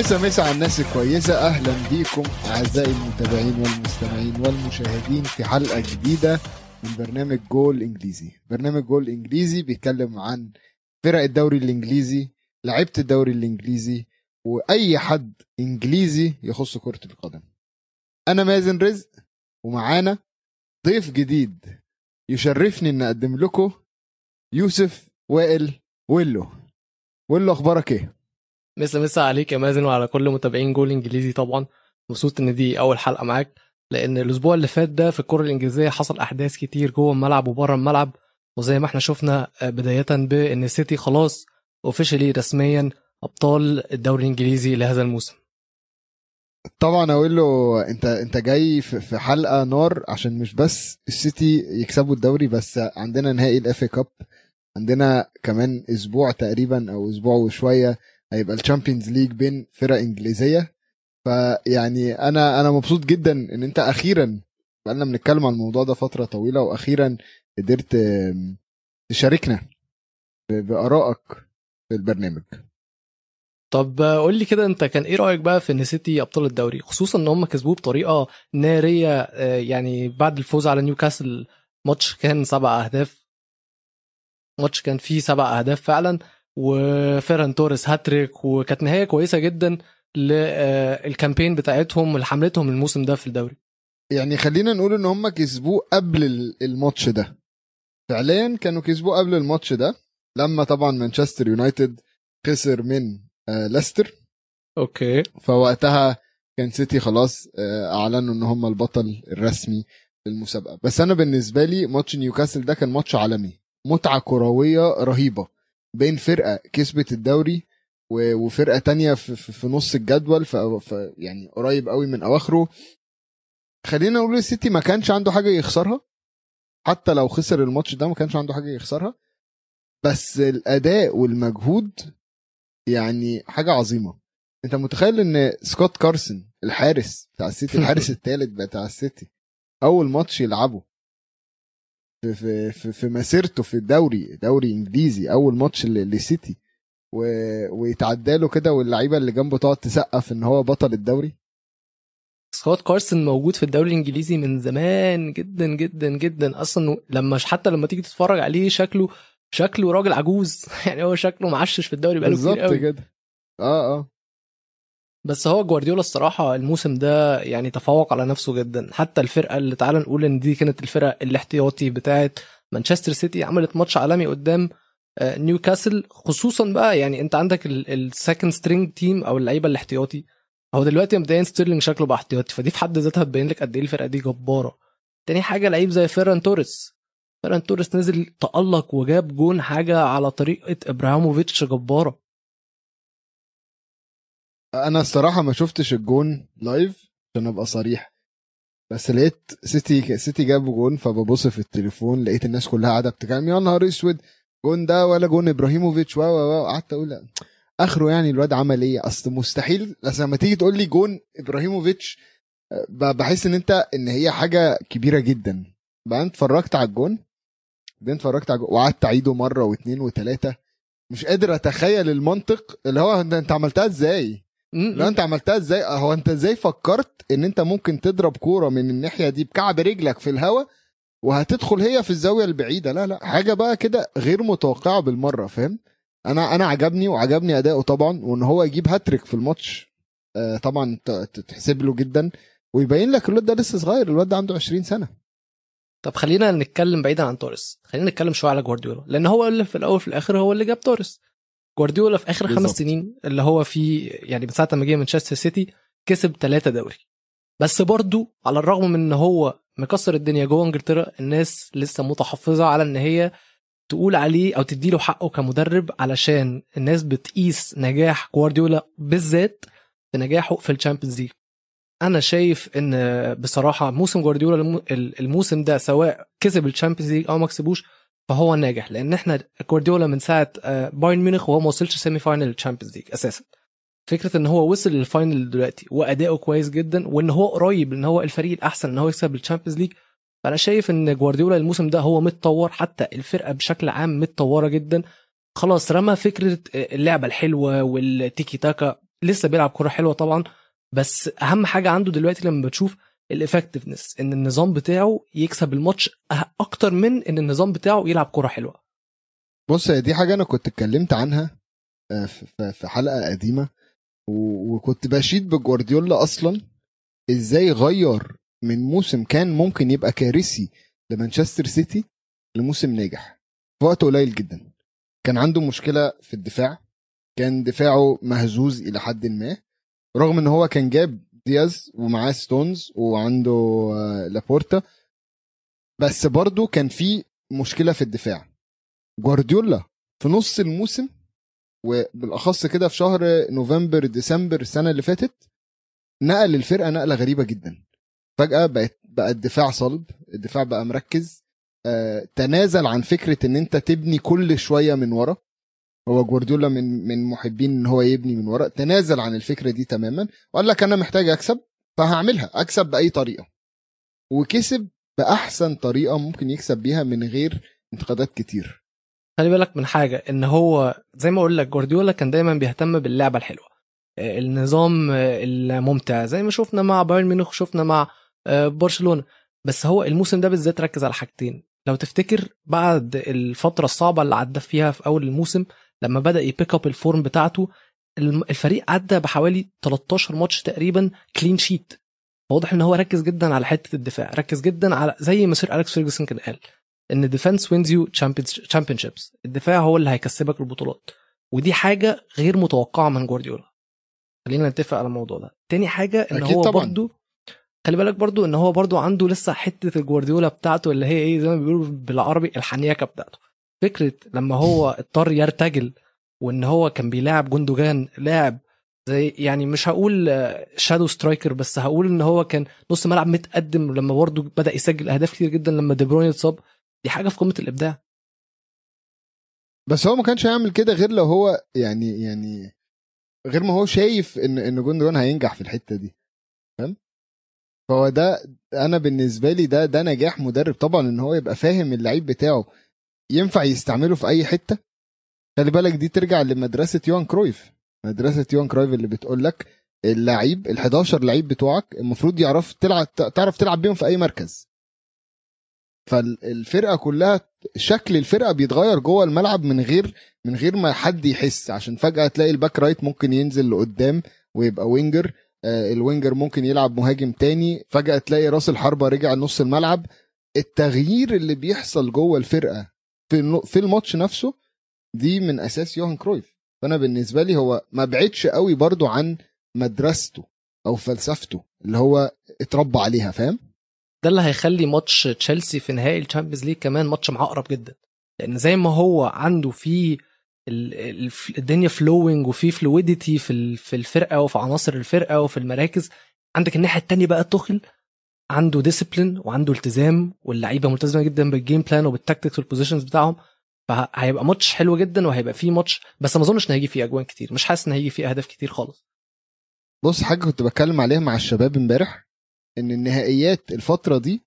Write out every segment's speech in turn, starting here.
مسا مسا على الناس الكويسة. أهلا بيكم أعزائي المتابعين والمستمعين والمشاهدين في حلقة جديدة من برنامج جول إنجليزي. برنامج جول إنجليزي بيتكلم عن فرق الدوري الإنجليزي لعيبة الدوري الإنجليزي وأي حد إنجليزي يخص كرة القدم. أنا مازن رزق ومعانا ضيف جديد يشرفني إن أقدم لكم يوسف وائل ويلو. ويلو أخبارك إيه؟ مسا مسا عليك يا مازن وعلى كل متابعين جول إنجليزي طبعا مبسوط إن دي أول حلقة معاك لأن الأسبوع اللي فات ده في الكرة الإنجليزية حصل أحداث كتير جوه الملعب وبره الملعب وزي ما إحنا شفنا بداية بإن السيتي خلاص officially رسميا أبطال الدوري الإنجليزي لهذا الموسم. طبعا أقول له أنت أنت جاي في حلقة نار عشان مش بس السيتي يكسبوا الدوري بس عندنا نهائي ال FA Cup عندنا كمان أسبوع تقريبا أو أسبوع وشوية هيبقى ال Champions League بين فرق إنجليزية. فيعني أنا أنا مبسوط جدا إن أنت أخيرا بقالنا بنتكلم عن الموضوع ده فترة طويلة وأخيرا قدرت تشاركنا بآرائك في البرنامج. طب قول لي كده أنت كان إيه رأيك بقى في إن سيتي أبطال الدوري؟ خصوصا إن هم كسبوه بطريقة نارية يعني بعد الفوز على نيوكاسل ماتش كان سبع أهداف. ماتش كان فيه سبع أهداف فعلا. وفيران توريس هاتريك وكانت نهاية كويسة جدا لل campaign بتاعتهم لحملتهم الموسم ده في الدوري. يعني خلينا نقول إن هم كسبوه قبل الماتش ده. فعليا كانوا كسبوه قبل الماتش ده لما طبعا مانشستر يونايتد خسر من ليستر. okay. فوقتها كان سيتي خلاص أعلنوا إن هم البطل الرسمي للمسابقه بس أنا بالنسبة لي ماتش نيوكاسل ده كان ماتش عالمي. متعة كروية رهيبة. بين فرقة كسبت الدوري وفرقة تانية في, نص الجدول في يعني قريب قوي من أواخره. خلينا نقول السيتي ما كانش عنده حاجة يخسرها. حتى لو خسر الماتش ده ما كانش عنده حاجة يخسرها. بس الأداء والمجهود يعني حاجة عظيمة. أنت متخيل إن سكوت كارسون الحارس بتاع السيتي الحارس الثالث بتاع السيتي أول ماتش يلعبه في في في, في مسيرته في الدوري دوري إنجليزي أول ماتش لسيتي. و... ويتعدى له كده واللعيبة اللي جنبه تقعد تسقف إن هو بطل الدوري. سكوت كارسون موجود في الدوري الإنجليزي من زمان جدا جدا جدا. أصلا لما حتى لما تيجي تتفرج عليه شكله شكله راجل عجوز. يعني هو شكله معشش في الدوري بقاله كتير قوي. بالظبط كده. آه آه. بس هو جوارديولا الصراحة الموسم ده يعني تفوق على نفسه جدا. حتى الفرقة اللي تعالى نقول إن دي كانت الفرقة الاحتياطي بتاعت مانشستر سيتي عملت ماتش عالمي قدام نيوكاسل. خصوصا بقى يعني أنت عندك ال second string team أو اللعيبة الاحتياطي. هو دلوقتي مبدئيا ستيرلينج شكله بقى احتياطي فدي في حد ذاتها تبين لك قد إيه الفرقة دي جبارة. تاني حاجة لعيب زي فيران توريس. فيران توريس نزل تألق وجاب جون حاجة على طريقة إبراهيموفيتش جبارة. أنا الصراحة ما شفتش الجون live عشان أبقى صريح. بس لقيت سيتي سيتي جابوا جون فببص في التليفون لقيت الناس كلها قاعدة بتتكلم يا نهار أسود! جون ده ولا جون إبراهيموفيتش و و قعدت أقول آخره يعني الواد عمل إيه؟ أصل مستحيل بس لما تيجي تقول لي جون إبراهيموفيتش بحس إن أنت إن هي حاجة كبيرة جدا. أنت اتفرجت على الجون؟ بعدين اتفرجت على وقعدت أعيده مرة واثنين وثلاثه مش قادر أتخيل المنطق اللي هو أنت عملتها إزاي؟ لو انت عملتها إزاي؟ هو انت إزاي فكرت ان انت ممكن تضرب كورة من الناحية دي بكعب رجلك في الهواء وهتدخل هي في الزاوية البعيدة؟ لا لا حاجة بقى كده غير متوقعة بالمرة فاهم؟ أنا أنا عجبني وعجبني أداؤه طبعا وإن هو يجيب هاتريك في الماتش آه طبعا تتحسب له جدا ويبين لك الواد ده لسه صغير الواد ده عنده 20 سنة. طب خلينا نتكلم بعيدا عن توريس خلينا نتكلم شوية على جوارديولا لأن هو اللي في الأول في الآخر هو اللي جاب توريس. جوارديولا في آخر بالزبط. خمس سنين اللي هو في يعني من ساعة ما جه مانشستر سيتي كسب ثلاثة دوري بس برضو على الرغم من إن هو مكسر الدنيا جوه إنجلترا الناس لسه متحفظة على إن هي تقول عليه أو تديله حقه كمدرب علشان الناس بتقيس نجاح جوارديولا بالذات في نجاحه في ال Champions League أنا شايف إن بصراحة موسم جوارديولا الموسم ده سواء كسب ال Champions League أو ما كسبوش فهو ناجح لأن إحنا جوارديولا من ساعة بايرن ميونخ وهو ما وصلش semi-final ال Champions League أساسا. فكرة إن هو وصل لل final دلوقتي وأداؤه كويس جدا وإن هو قريب إن هو الفريق الأحسن إن هو يكسب ال Champions League فأنا شايف إن جوارديولا الموسم ده هو متطور حتى الفرقة بشكل عام متطورة جدا. خلاص رمى فكرة اللعبة الحلوة والتيكي تاكا لسه بيلعب كرة حلوة طبعا بس أهم حاجة عنده دلوقتي لما بتشوف ال effectiveness إن النظام بتاعه يكسب الماتش أه- أكتر من إن النظام بتاعه يلعب كرة حلوة. بص دي حاجة أنا كنت اتكلمت عنها آه، في- حلقة قديمة وكنت بشيد بجوارديولا أصلا إزاي غير من موسم كان ممكن يبقى كارثي لمانشستر سيتي لموسم ناجح. في وقت قليل جدا. كان عنده مشكلة في الدفاع كان دفاعه مهزوز إلى حد ما رغم إن هو كان جاب دياز ومعاه ستونز وعنده آه، لابورتا. بس برضه كان في مشكلة في الدفاع. جوارديولا في نص الموسم وبالأخص كده في شهر نوفمبر ديسمبر السنة اللي فاتت نقل الفرقة نقلة غريبة جدا. فجأة بقت بقى الدفاع صلب الدفاع بقى مركز. آه، تنازل عن فكرة إن أنت تبني كل شوية من ورا. هو جوارديولا من من محبين إن هو يبني من ورا. تنازل عن الفكرة دي تماما. وقال لك أنا محتاج أكسب فهعملها. أكسب بأي طريقة. وكسب بأحسن طريقة ممكن يكسب بيها من غير انتقادات كتير. خلي بالك من حاجة إن هو زي ما أقول لك جوارديولا كان دايما بيهتم باللعبة الحلوة. آه، النظام آه، الممتع. زي ما شفنا مع بايرن ميونخ شفنا مع آه، برشلونة. بس هو الموسم ده بالذات ركز على حاجتين. لو تفتكر بعد الفترة الصعبة اللي عدى فيها في أول الموسم لما بدأ ي pick up ال form بتاعته الفريق عدى بحوالي 13 ماتش تقريبا clean sheet واضح إن هو ركز جدا على حتة الدفاع ركز جدا على زي ما سير اليكس فيرجسون كان قال إن defense wins you championships الدفاع هو اللي هيكسبك البطولات. ودي حاجة غير متوقعة من جوارديولا. خلينا نتفق على الموضوع ده. تاني حاجة إن هو طبعاً. برضو خلي بالك برضو إن هو برضو عنده لسه حتة الجوارديولا بتاعته اللي هي إيه زي ما بيقولوا بالعربي الحنيكه بتاعته. فكرة لما هو اضطر يرتجل وإن هو كان بيلاعب جندوجان لاعب زي يعني مش هقول shadow striker بس هقول إن هو كان نص ملعب متقدم لما برضه بدأ يسجل أهداف كتير جدا لما دي بروين اتصاب. دي حاجة في قمة الإبداع. بس هو ما كانش هيعمل كده غير لو هو يعني يعني غير ما هو شايف ان إن جوندوجان هينجح في الحتة دي. فاهم فهو ده أنا بالنسبة لي ده ده نجاح مدرب. طبعا إن هو يبقى فاهم اللعيب بتاعه ينفع يستعمله في أي حتة؟ خلي بالك دي ترجع لمدرسة يوان كرويف. مدرسة يوان كرويف اللي بتقول لك اللعيب ال 11 لعيب بتوعك المفروض يعرف تلعب تعرف تلعب بيهم في أي مركز. فالفرقة كلها شكل الفرقة بيتغير جوه الملعب من غير من غير ما حد يحس. عشان فجأة تلاقي ال back right ممكن ينزل لقدام ويبقى winger. آه، ال winger ممكن يلعب مهاجم تاني. فجأة تلاقي راس الحربة رجع نص الملعب. التغيير اللي بيحصل جوه الفرقة في في الماتش نفسه دي من أساس يوهان كرويف. فأنا بالنسبة لي هو ما بعدش قوي برضو عن مدرسته أو فلسفته اللي هو اتربى عليها فاهم؟ ده اللي هيخلي ماتش تشيلسي في نهائي ال Champions League كمان ماتش معقرب جدا. لأن زي ما هو عنده ال- الدنيا flowing وفي fluidity في في الفرقة وفي عناصر الفرقة وفي المراكز عندك الناحية التانية بقى توخل عنده discipline وعنده التزام واللعيبة ملتزمة جدا بال game plan وبال tactics وال positions بتاعهم فهيبقى ماتش حلو جدا وهيبقى فيه ماتش بس ما أظنش إن هيجي فيه أجوان كتير مش حاسس إن هيجي فيه أهداف كتير خالص بص حاجة كنت بتكلم عليها مع الشباب امبارح إن النهائيات الفترة دي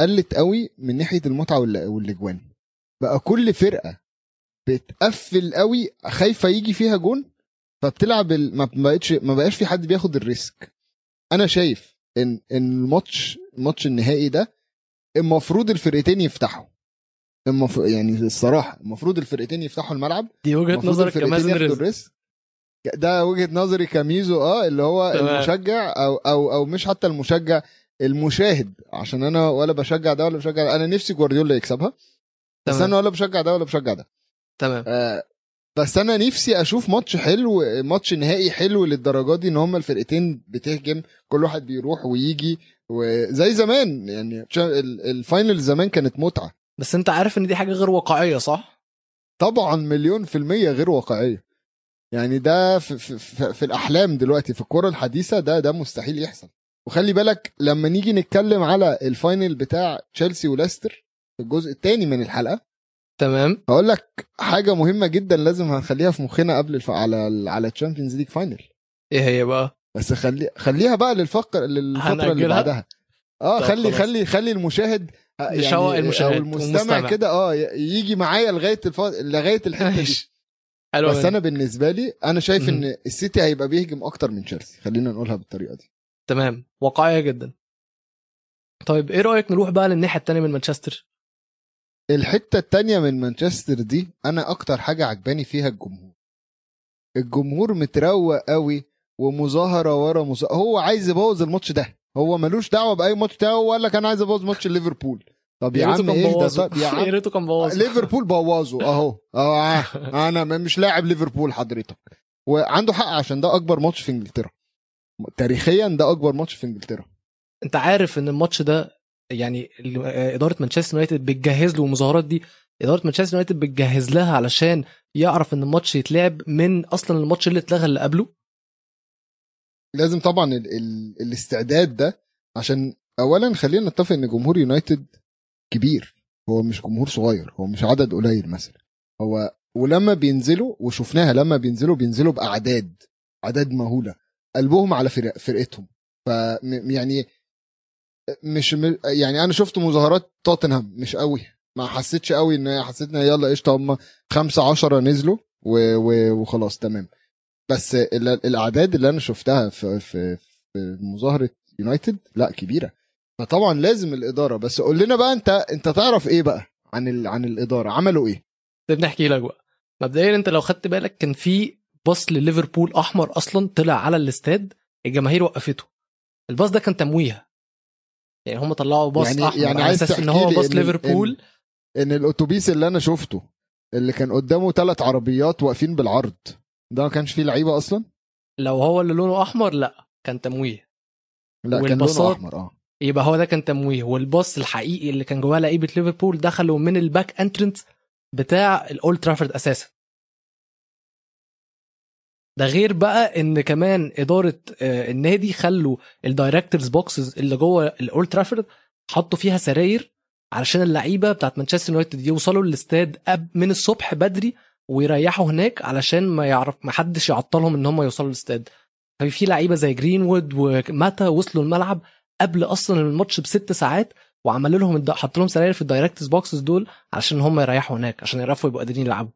قلت قوي من ناحية المتعة وال- والأجوان بقى كل فرقة بتقفل قوي خايفة يجي فيها جون فبتلعب. ما بقتش ما بقاش في حد بياخد ال risk أنا شايف إن إن الماتش الماتش النهائي ده المفروض الفرقتين يفتحوا. المفروض يعني الصراحة المفروض الفرقتين يفتحوا الملعب. دي وجهة نظرك كمازن ده وجهة نظري كميزو آه اللي هو تمام. المشجع أو أو أو مش حتى المشجع المشاهد. عشان أنا ولا بشجع ده ولا بشجع ده. أنا نفسي جوارديولا يكسبها. بس. أنا ولا بشجع ده ولا بشجع ده. تمام. آه بس أنا نفسي أشوف ماتش حلو ماتش نهائي حلو للدرجة دي إن هما الفرقتين بتهجم كل واحد بيروح ويجي. وزي زمان يعني ال final زمان كانت متعة. بس انت عارف ان دي حاجة غير واقعية صح؟ طبعا مليون في المية غير واقعية. يعني ده في, في, في, في الأحلام دلوقتي في الكرة الحديثة ده ده مستحيل يحصل. وخلي بالك لما نيجي نتكلم على ال final بتاع تشيلسي وليستر في الجزء الثاني من الحلقة تمام. هقول لك حاجة مهمة جدا لازم هنخليها في مخنا قبل الف... على على ال Champions League final إيه هي بقى؟ بس خلي خليها بقى للفقر للفترة اللي؟ بعدها آه خلي. خلي خلي المشاهد آه، نشوق المشاهد أو المستمع. كده آه يجي معايا لغاية الف... لغاية الحتة دي حلو بس. أنا بالنسبة لي أنا شايف. إن السيتي هيبقى بيهجم أكتر من تشيلسي خلينا نقولها بالطريقة دي تمام واقعية جدا طيب إيه رأيك نروح بقى للناحية التانية من مانشستر الحتة التانية من مانشستر دي أنا أكتر حاجة عجباني فيها الجمهور الجمهور متروق قوي ومظاهرة ورا مظاهره هو عايز يبوظ الماتش ده. هو ملوش دعوة بأي ماتش بتاعه هو قال لك أنا عايز أبوظ ماتش ليفربول. طب يا عم إيه ده؟ طب يا يا عم ريته كان بوظه. ليفربول بوظه. أهو. آه. أنا مش لاعب ليفربول حضرتك. وعنده حق عشان ده أكبر ماتش في إنجلترا. تاريخيا ده أكبر ماتش في إنجلترا. أنت عارف إن الماتش ده يعني آه، إدارة مانشستر يونايتد بتجهز له المظاهرات دي. إدارة مانشستر يونايتد بتجهز لها علشان يعرف إن الماتش يتلعب من أصلا الماتش اللي اتلغى اللي قبله. لازم طبعا ال ال الاستعداد ده عشان اولا خلينا نتفق إن جمهور يونايتد كبير. هو مش جمهور صغير هو مش عدد قليل مثلا. هو ولما بينزلوا وشفناها لما بينزلوا بينزلوا بأعداد اعداد مهولة. قلبهم على فرق فرقتهم. ف يعني مش يعني أنا شفت مظاهرات توتنهام مش قوي. ما حسيتش قوي إن حسيت إن يلا قشطة هم خمسة عشرة نزلوا و... و... وخلاص تمام. بس ال- الأعداد اللي أنا شفتها في في في مظاهرة يونايتد لا كبيرة. فطبعا لازم الإدارة بس قول لنا بقى أنت أنت تعرف إيه بقى عن ال... عن الإدارة؟ عملوا إيه؟ طيب نحكي لك بقى. مبدئيا أنت لو خدت بالك كان في باص لليفربول أحمر أصلا طلع على الاستاد الجماهير وقفته الباص ده كان تمويه. يعني هم طلعوا باص يعني- أحمر يعني على عايز أساس إن هو باص إن ليفربول. ان الأتوبيس اللي أنا شفته اللي كان قدامه ثلاث عربيات واقفين بالعرض. ده ما كانش فيه لعيبة أصلا؟ لو هو اللي لونه أحمر لا كان تمويه. لا كان لونه أحمر آه. يبقى هو ده كان تمويه. والباص الحقيقي اللي كان جواه لعيبة ليفربول دخلوا من ال back entrance بتاع الأولد ترافورد أساسا. ده غير بقى إن كمان إدارة آه، النادي خلوا ال directors boxes اللي جوه الأولد ترافورد حطوا فيها سراير علشان اللعيبة بتاعت مانشستر يونايتد يوصلوا الاستاد من الصبح بدري ويريحوا هناك علشان ما يعرف ما حدش يعطلهم إن هم يوصلوا الاستاد. ففي لعيبة زي جرينوود وماتا وصلوا الملعب قبل أصلا الماتش بست ساعات وعملوا لهم الد- حط لهم سراير في ال directors boxes دول علشان هم يريحوا هناك عشان يعرفوا يبقوا قادرين يلعبوا.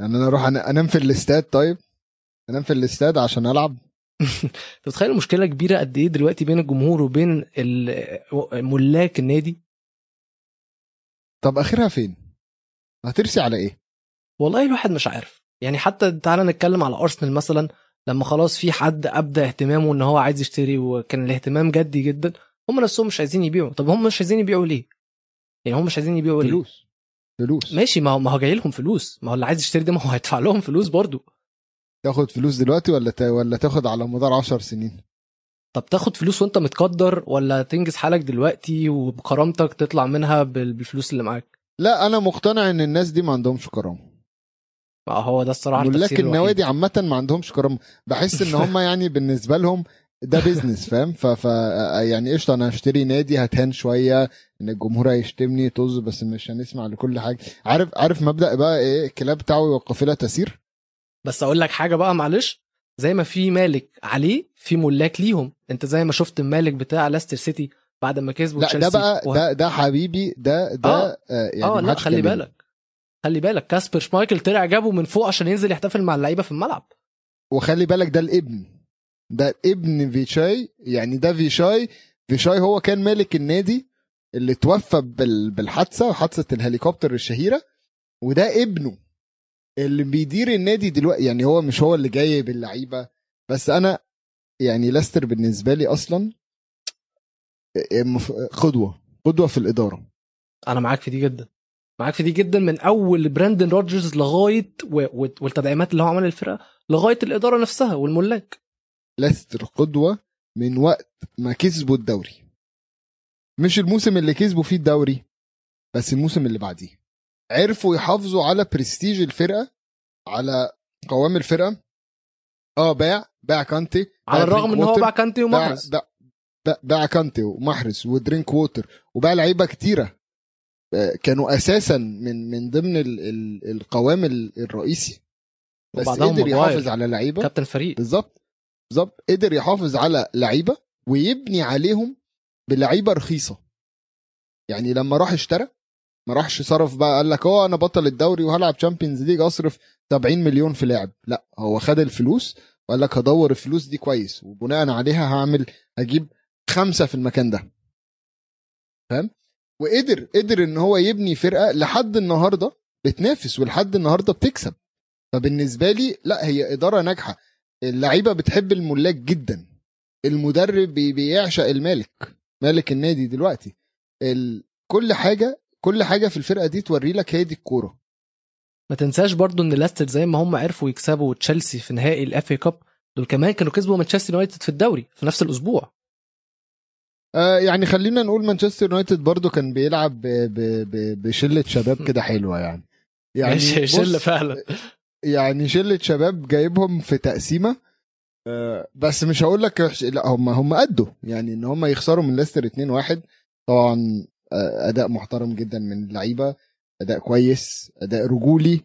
يعني أنا أروح أنا- أنام في الاستاد طيب؟ أنام في الاستاد عشان ألعب؟ أنت متخيل المشكلة كبيرة قد إيه دلوقتي بين الجمهور وبين ملاك النادي؟ طب آخرها فين؟ هترسي على إيه؟ والله الواحد مش عارف. يعني حتى تعالى نتكلم على أرسنال مثلا لما خلاص في حد ابدا اهتمامه إن هو عايز يشتري وكان الاهتمام جدي جدا هم نفسهم مش عايزين يبيعوا. طب هم مش عايزين يبيعوا ليه؟ يعني هم مش عايزين يبيعوا ليه؟ فلوس. فلوس. ماشي ما هو ما هو جاي لهم فلوس. ما هو اللي عايز يشتري ده ما هو هيدفع لهم فلوس برضو. تاخد فلوس دلوقتي ولا تا... ولا تاخد على مدار عشر سنين؟ طب تاخد فلوس وانت متقدر ولا تنجز حالك دلوقتي وبكرامتك تطلع منها بال- بالفلوس اللي معاك؟ لا أنا مقتنع إن الناس دي ما عندهمش كرامة. ما هو ده الصراحة ملاك. النوادي عامة ما عندهمش كرامه بحس إن هم يعني بالنسبة لهم ده بيزنس فاهم؟ ف... ف يعني قشطة أنا هشتري نادي هتهان شوية إن الجمهور هيشتمني طز بس مش هنسمع لكل حاجة. عارف عارف مبدأ بقى إيه؟ الكلاب تعوي والقافلة تسير بس أقول لك حاجة بقى معلش. زي ما في مالك عليه في ملاك ليهم. أنت زي ما شفت المالك بتاع لاستر سيتي بعد ما كسبوا لا ده بقى و- ده ده حبيبي ده ده آه. آه يعني آه ما لا خلي. بالك. خلي بالك كاسبر شمايكل طلع جابه من فوق عشان ينزل يحتفل مع اللعيبة في الملعب. وخلي بالك ده الابن. ده ابن فيشاي يعني ده فيشاي. فيشاي هو كان مالك النادي اللي توفى بال- بالحادثة حادثه الهليكوبتر الشهيرة وده ابنه اللي بيدير النادي دلوقتي. يعني هو مش هو اللي جاي باللعيبة. بس أنا يعني لاستر بالنسبة لي أصلا قدوه قدوه في الإدارة. أنا معاك في دي جدا. معاك في دي جدا من أول برندان رودجرز لغاية و... والتدعيمات اللي هو عملها للفرقة لغاية الإدارة نفسها والملاك. لاستر قدوة من وقت ما كسبوا الدوري. مش الموسم اللي كسبوا فيه الدوري بس الموسم اللي بعديه. عرفوا يحافظوا على برستيج الفرقة على قوام الفرقة. آه باع باع كانتي على الرغم إن هو باع كانتي ومحرز. باع, باع, باع كانتي ومحرز ودرينك ووتر. وباع لعيبة كتيرة. كانوا أساسا من من ضمن ال ال القوام ال- الرئيسي. بس قدر. يحافظ على لعيبة. كابتن فريق بالظبط. بالظبط. قدر يحافظ على لعيبة ويبني عليهم بلعيبة رخيصة. يعني لما راح اشترى ما راحش صرف بقى قال لك آه أنا بطل الدوري وهلعب Champions League أصرف 70 مليون في لاعب. لا هو خد الفلوس وقال لك هدور الفلوس دي كويس وبناء عليها هعمل هجيب خمسة في المكان ده. فاهم؟ وقدر قدر إن هو يبني فرقة لحد النهارده بتنافس ولحد النهارده بتكسب. فبالنسبة لي لا هي إدارة ناجحة. اللعيبة بتحب الملاك جدا. المدرب بي- بيعشق المالك مالك النادي دلوقتي. ال... كل حاجة كل حاجة في الفرقة دي توري لك هي دي الكورة. ما تنساش برضو إن لاستر زي ما هم عرفوا يكسبوا تشيلسي في نهائي ال FA Cup دول كمان كانوا كسبوا مانشستر يونايتد في الدوري في نفس الأسبوع. آه يعني خلينا نقول مانشستر يونايتد برضو كان بيلعب ب... ب... ب... بشلة شباب كده حلوة يعني. يعني شلة فعلا. يعني شلة شباب جايبهم في تقسيمة آه، بس مش هقول لك لا هم هم قدوا يعني إن هم يخسروا من ليستر 2-1 طبعا آه، أداء محترم جدا من اللعيبة أداء كويس أداء رجولي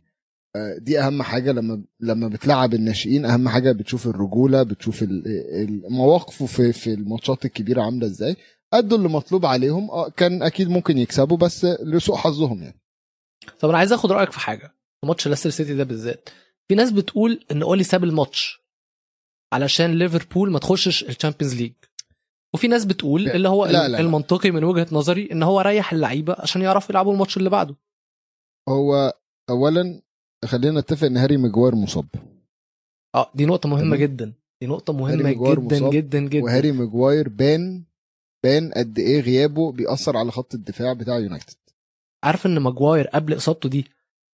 دي أهم حاجة لما لما بتلعب الناشئين أهم حاجة بتشوف الرجولة بتشوف مواقفه في في الماتشات الكبيرة عاملة إزاي. أدوا اللي مطلوب عليهم. آه كان أكيد ممكن يكسبوا بس لسوء حظهم يعني. طب أنا عايز آخد رأيك في حاجة. في ماتش ليستر سيتي ده بالذات في ناس بتقول إن أولي ساب الماتش علشان ليفربول ما تخشش ال Champions League. وفي ناس بتقول لا، اللي هو لا، لا، لا. المنطقي من وجهة نظري إن هو ريح اللعيبة عشان يعرفوا يلعبوا الماتش اللي بعده. هو اولا خلينا نتفق إن هاري ماجواير مصاب. آه دي نقطة مهمة تمام. جدا. دي نقطة مهمة جدا مصاب، جدا جدا. وهاري ماجواير بان بان قد إيه غيابه بيأثر على خط الدفاع بتاع يونايتد. عارف إن ماجواير قبل إصابته دي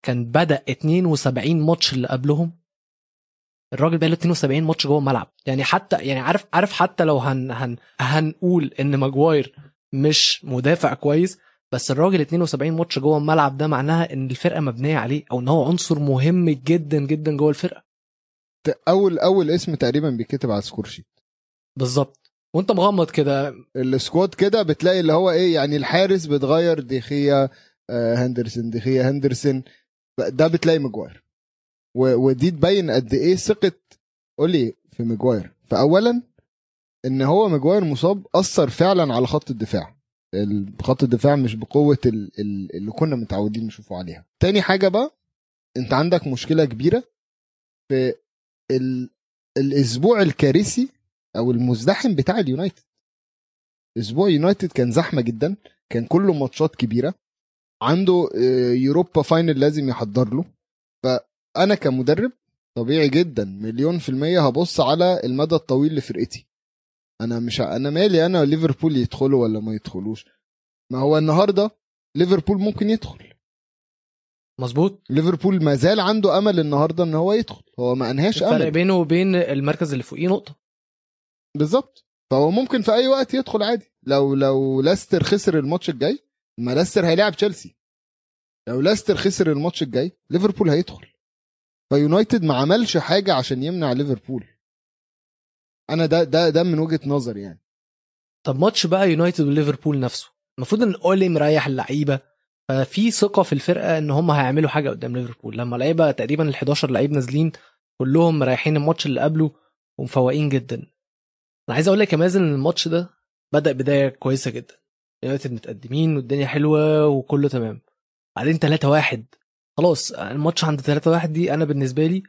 كان بدأ 72 ماتش اللي قبلهم؟ الراجل بقى له 72 ماتش جوه الملعب. يعني حتى يعني عارف عارف حتى لو هن هن هنقول إن ماجواير مش مدافع كويس بس الراجل 72 ماتش جوه الملعب ده معناها إن الفرقة مبنية عليه أو إن هو عنصر مهم جدا جدا جوه الفرقة. أول أول اسم تقريبا بيتكتب على ال score sheet. بالظبط. وأنت مغمض كده. ال squad كده بتلاقي اللي هو إيه يعني الحارس بتغير ديخيا آه، هندرسون ديخيا هندرسون. ده بتلاقي ماجواير. ودي تبين قد إيه ثقة أولي في ماجواير. فاولا إن هو ماجواير مصاب أثر فعلا على خط الدفاع. ال- خط الدفاع مش بقوة ال- ال- اللي كنا متعودين نشوفه عليها. تاني حاجة بقى انت عندك مشكلة كبيرة في ال... الأسبوع الكارثي أو المزدحم بتاع اليونايتد. أسبوع يونايتد كان زحمة جدا كان كله ماتشات كبيرة عنده آه، يوروبا final لازم يحضر له. فأنا كمدرب طبيعي جدا مليون في المية هبص على المدى الطويل لفرقتي. أنا مش أنا مالي أنا ليفربول يدخلوا ولا ما يدخلوش. ما هو النهارده ليفربول ممكن يدخل. مظبوط. ليفربول ما زال عنده أمل النهارده إن هو يدخل. هو ما أنهاش الفرق أمل. بينه وبين المركز اللي فوقيه نقطة. بالظبط. فهو ممكن في أي وقت يدخل عادي. لو لو لاستر خسر الماتش الجاي ما لاستر هيلاعب تشيلسي. لو لاستر خسر الماتش الجاي ليفربول هيدخل. فيونايتد ما عملش حاجة عشان يمنع ليفربول. أنا ده ده ده من وجهة نظري يعني. طب ماتش بقى يونايتد وليفربول نفسه. المفروض إن أولي مريح اللعيبة ففي ثقة في الفرقة إن هم هيعملوا حاجة قدام ليفربول. لما لعيبة تقريبا ال 11 لعيب نازلين كلهم مريحين الماتش اللي قبله ومفوقين جدا. أنا عايز أقول لك يا مازن إن الماتش ده بدأ بداية كويسة جدا. يونايتد متقدمين والدنيا حلوة وكله تمام. بعدين 3 1 خلاص الماتش عند 3 1 دي أنا بالنسبة لي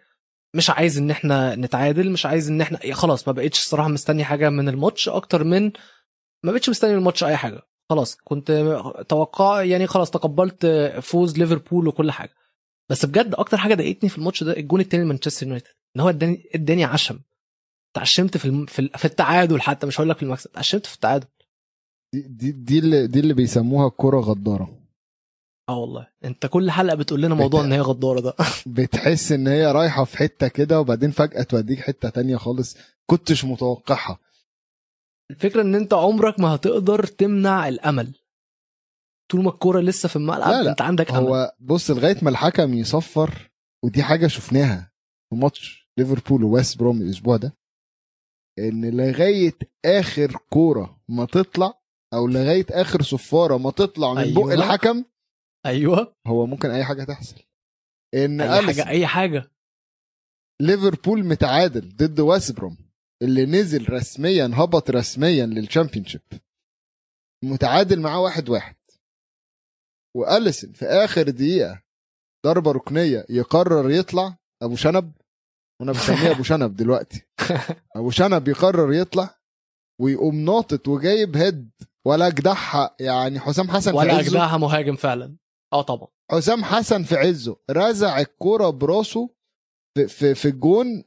مش عايز ان إحنا نتعادل مش عايز ان إحنا خلاص ما بقتش الصراحه مستني حاجة من الماتش أكتر من ما بقتش مستني من الماتش أي حاجة. خلاص كنت توقع يعني خلاص تقبلت فوز ليفربول وكل حاجة. بس بجد أكتر حاجة ضايقتني في الماتش ده الجون التاني لمانشستر يونايتد إن هو اداني اداني عشم. اتعشمت في الم... في, ال... في التعادل حتى مش هقول لك في المكسب اتعشمت في التعادل. دي دي, دي اللي دي اللي بيسموها كرة غدارة. آه والله. أنت كل حلقة بتقول لنا موضوع بت- إن هي غدارة ده. بتحس إن هي رايحة في حتة كده وبعدين فجأة توديك حتة تانية خالص كنتش متوقعها. الفكرة إن أنت عمرك ما هتقدر تمنع الأمل. طول ما الكورة لسه في الملعب لا لا، أنت عندك أمل. هو بص لغاية ما الحكم يصفر ودي حاجة شفناها في ماتش ليفربول وويست بروم الأسبوع ده إن لغاية آخر كورة ما تطلع أو لغاية آخر صفارة ما تطلع من أيوة. بق الحكم أيوه. هو ممكن أي حاجة تحصل. إن أي أليسون حاجة أي حاجة. ليفربول متعادل ضد ويست بروم اللي نزل رسميا هبط رسميا لل Championship. متعادل معاه واحد واحد. وأليسن في آخر دقيقة ضربة ركنية يقرر يطلع. أبو شنب وأنا بسميه أبو شنب دلوقتي. أبو شنب يقرر يطلع ويقوم ناطط وجايب head. ولا اجدعها يعني حسام حسن ولا اجدعها مهاجم فعلا. آه طبعا. حسام حسن في عزه رزع الكرة براسه في في, في الجون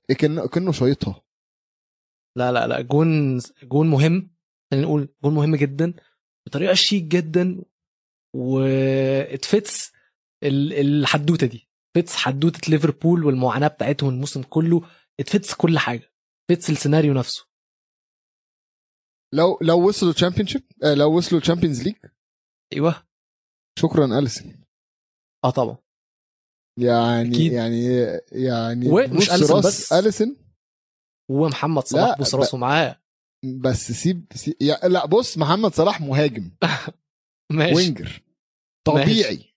كأنه شايطها لا لا لا جون جون مهم خلينا نقول جون مهم جدا بطريقة شيك جدا واتفتس ال- الحدوتة دي. فتس حدوتة ليفربول والمعاناة بتاعتهم الموسم كله. اتفتس كل حاجة. فتس السيناريو نفسه. لو لو وصلوا Championship آه لو وصلوا Champions League أيوه. شكرا اليسون آه طبعا. يعني أكيد. يعني يعني ومش بص أليسون رأس بس. اليسون ومحمد صلاح لا، بوس ب- راسه معاه. بس سيب, سيب يا لا بص محمد صلاح مهاجم. ماشي. winger. طبيعي.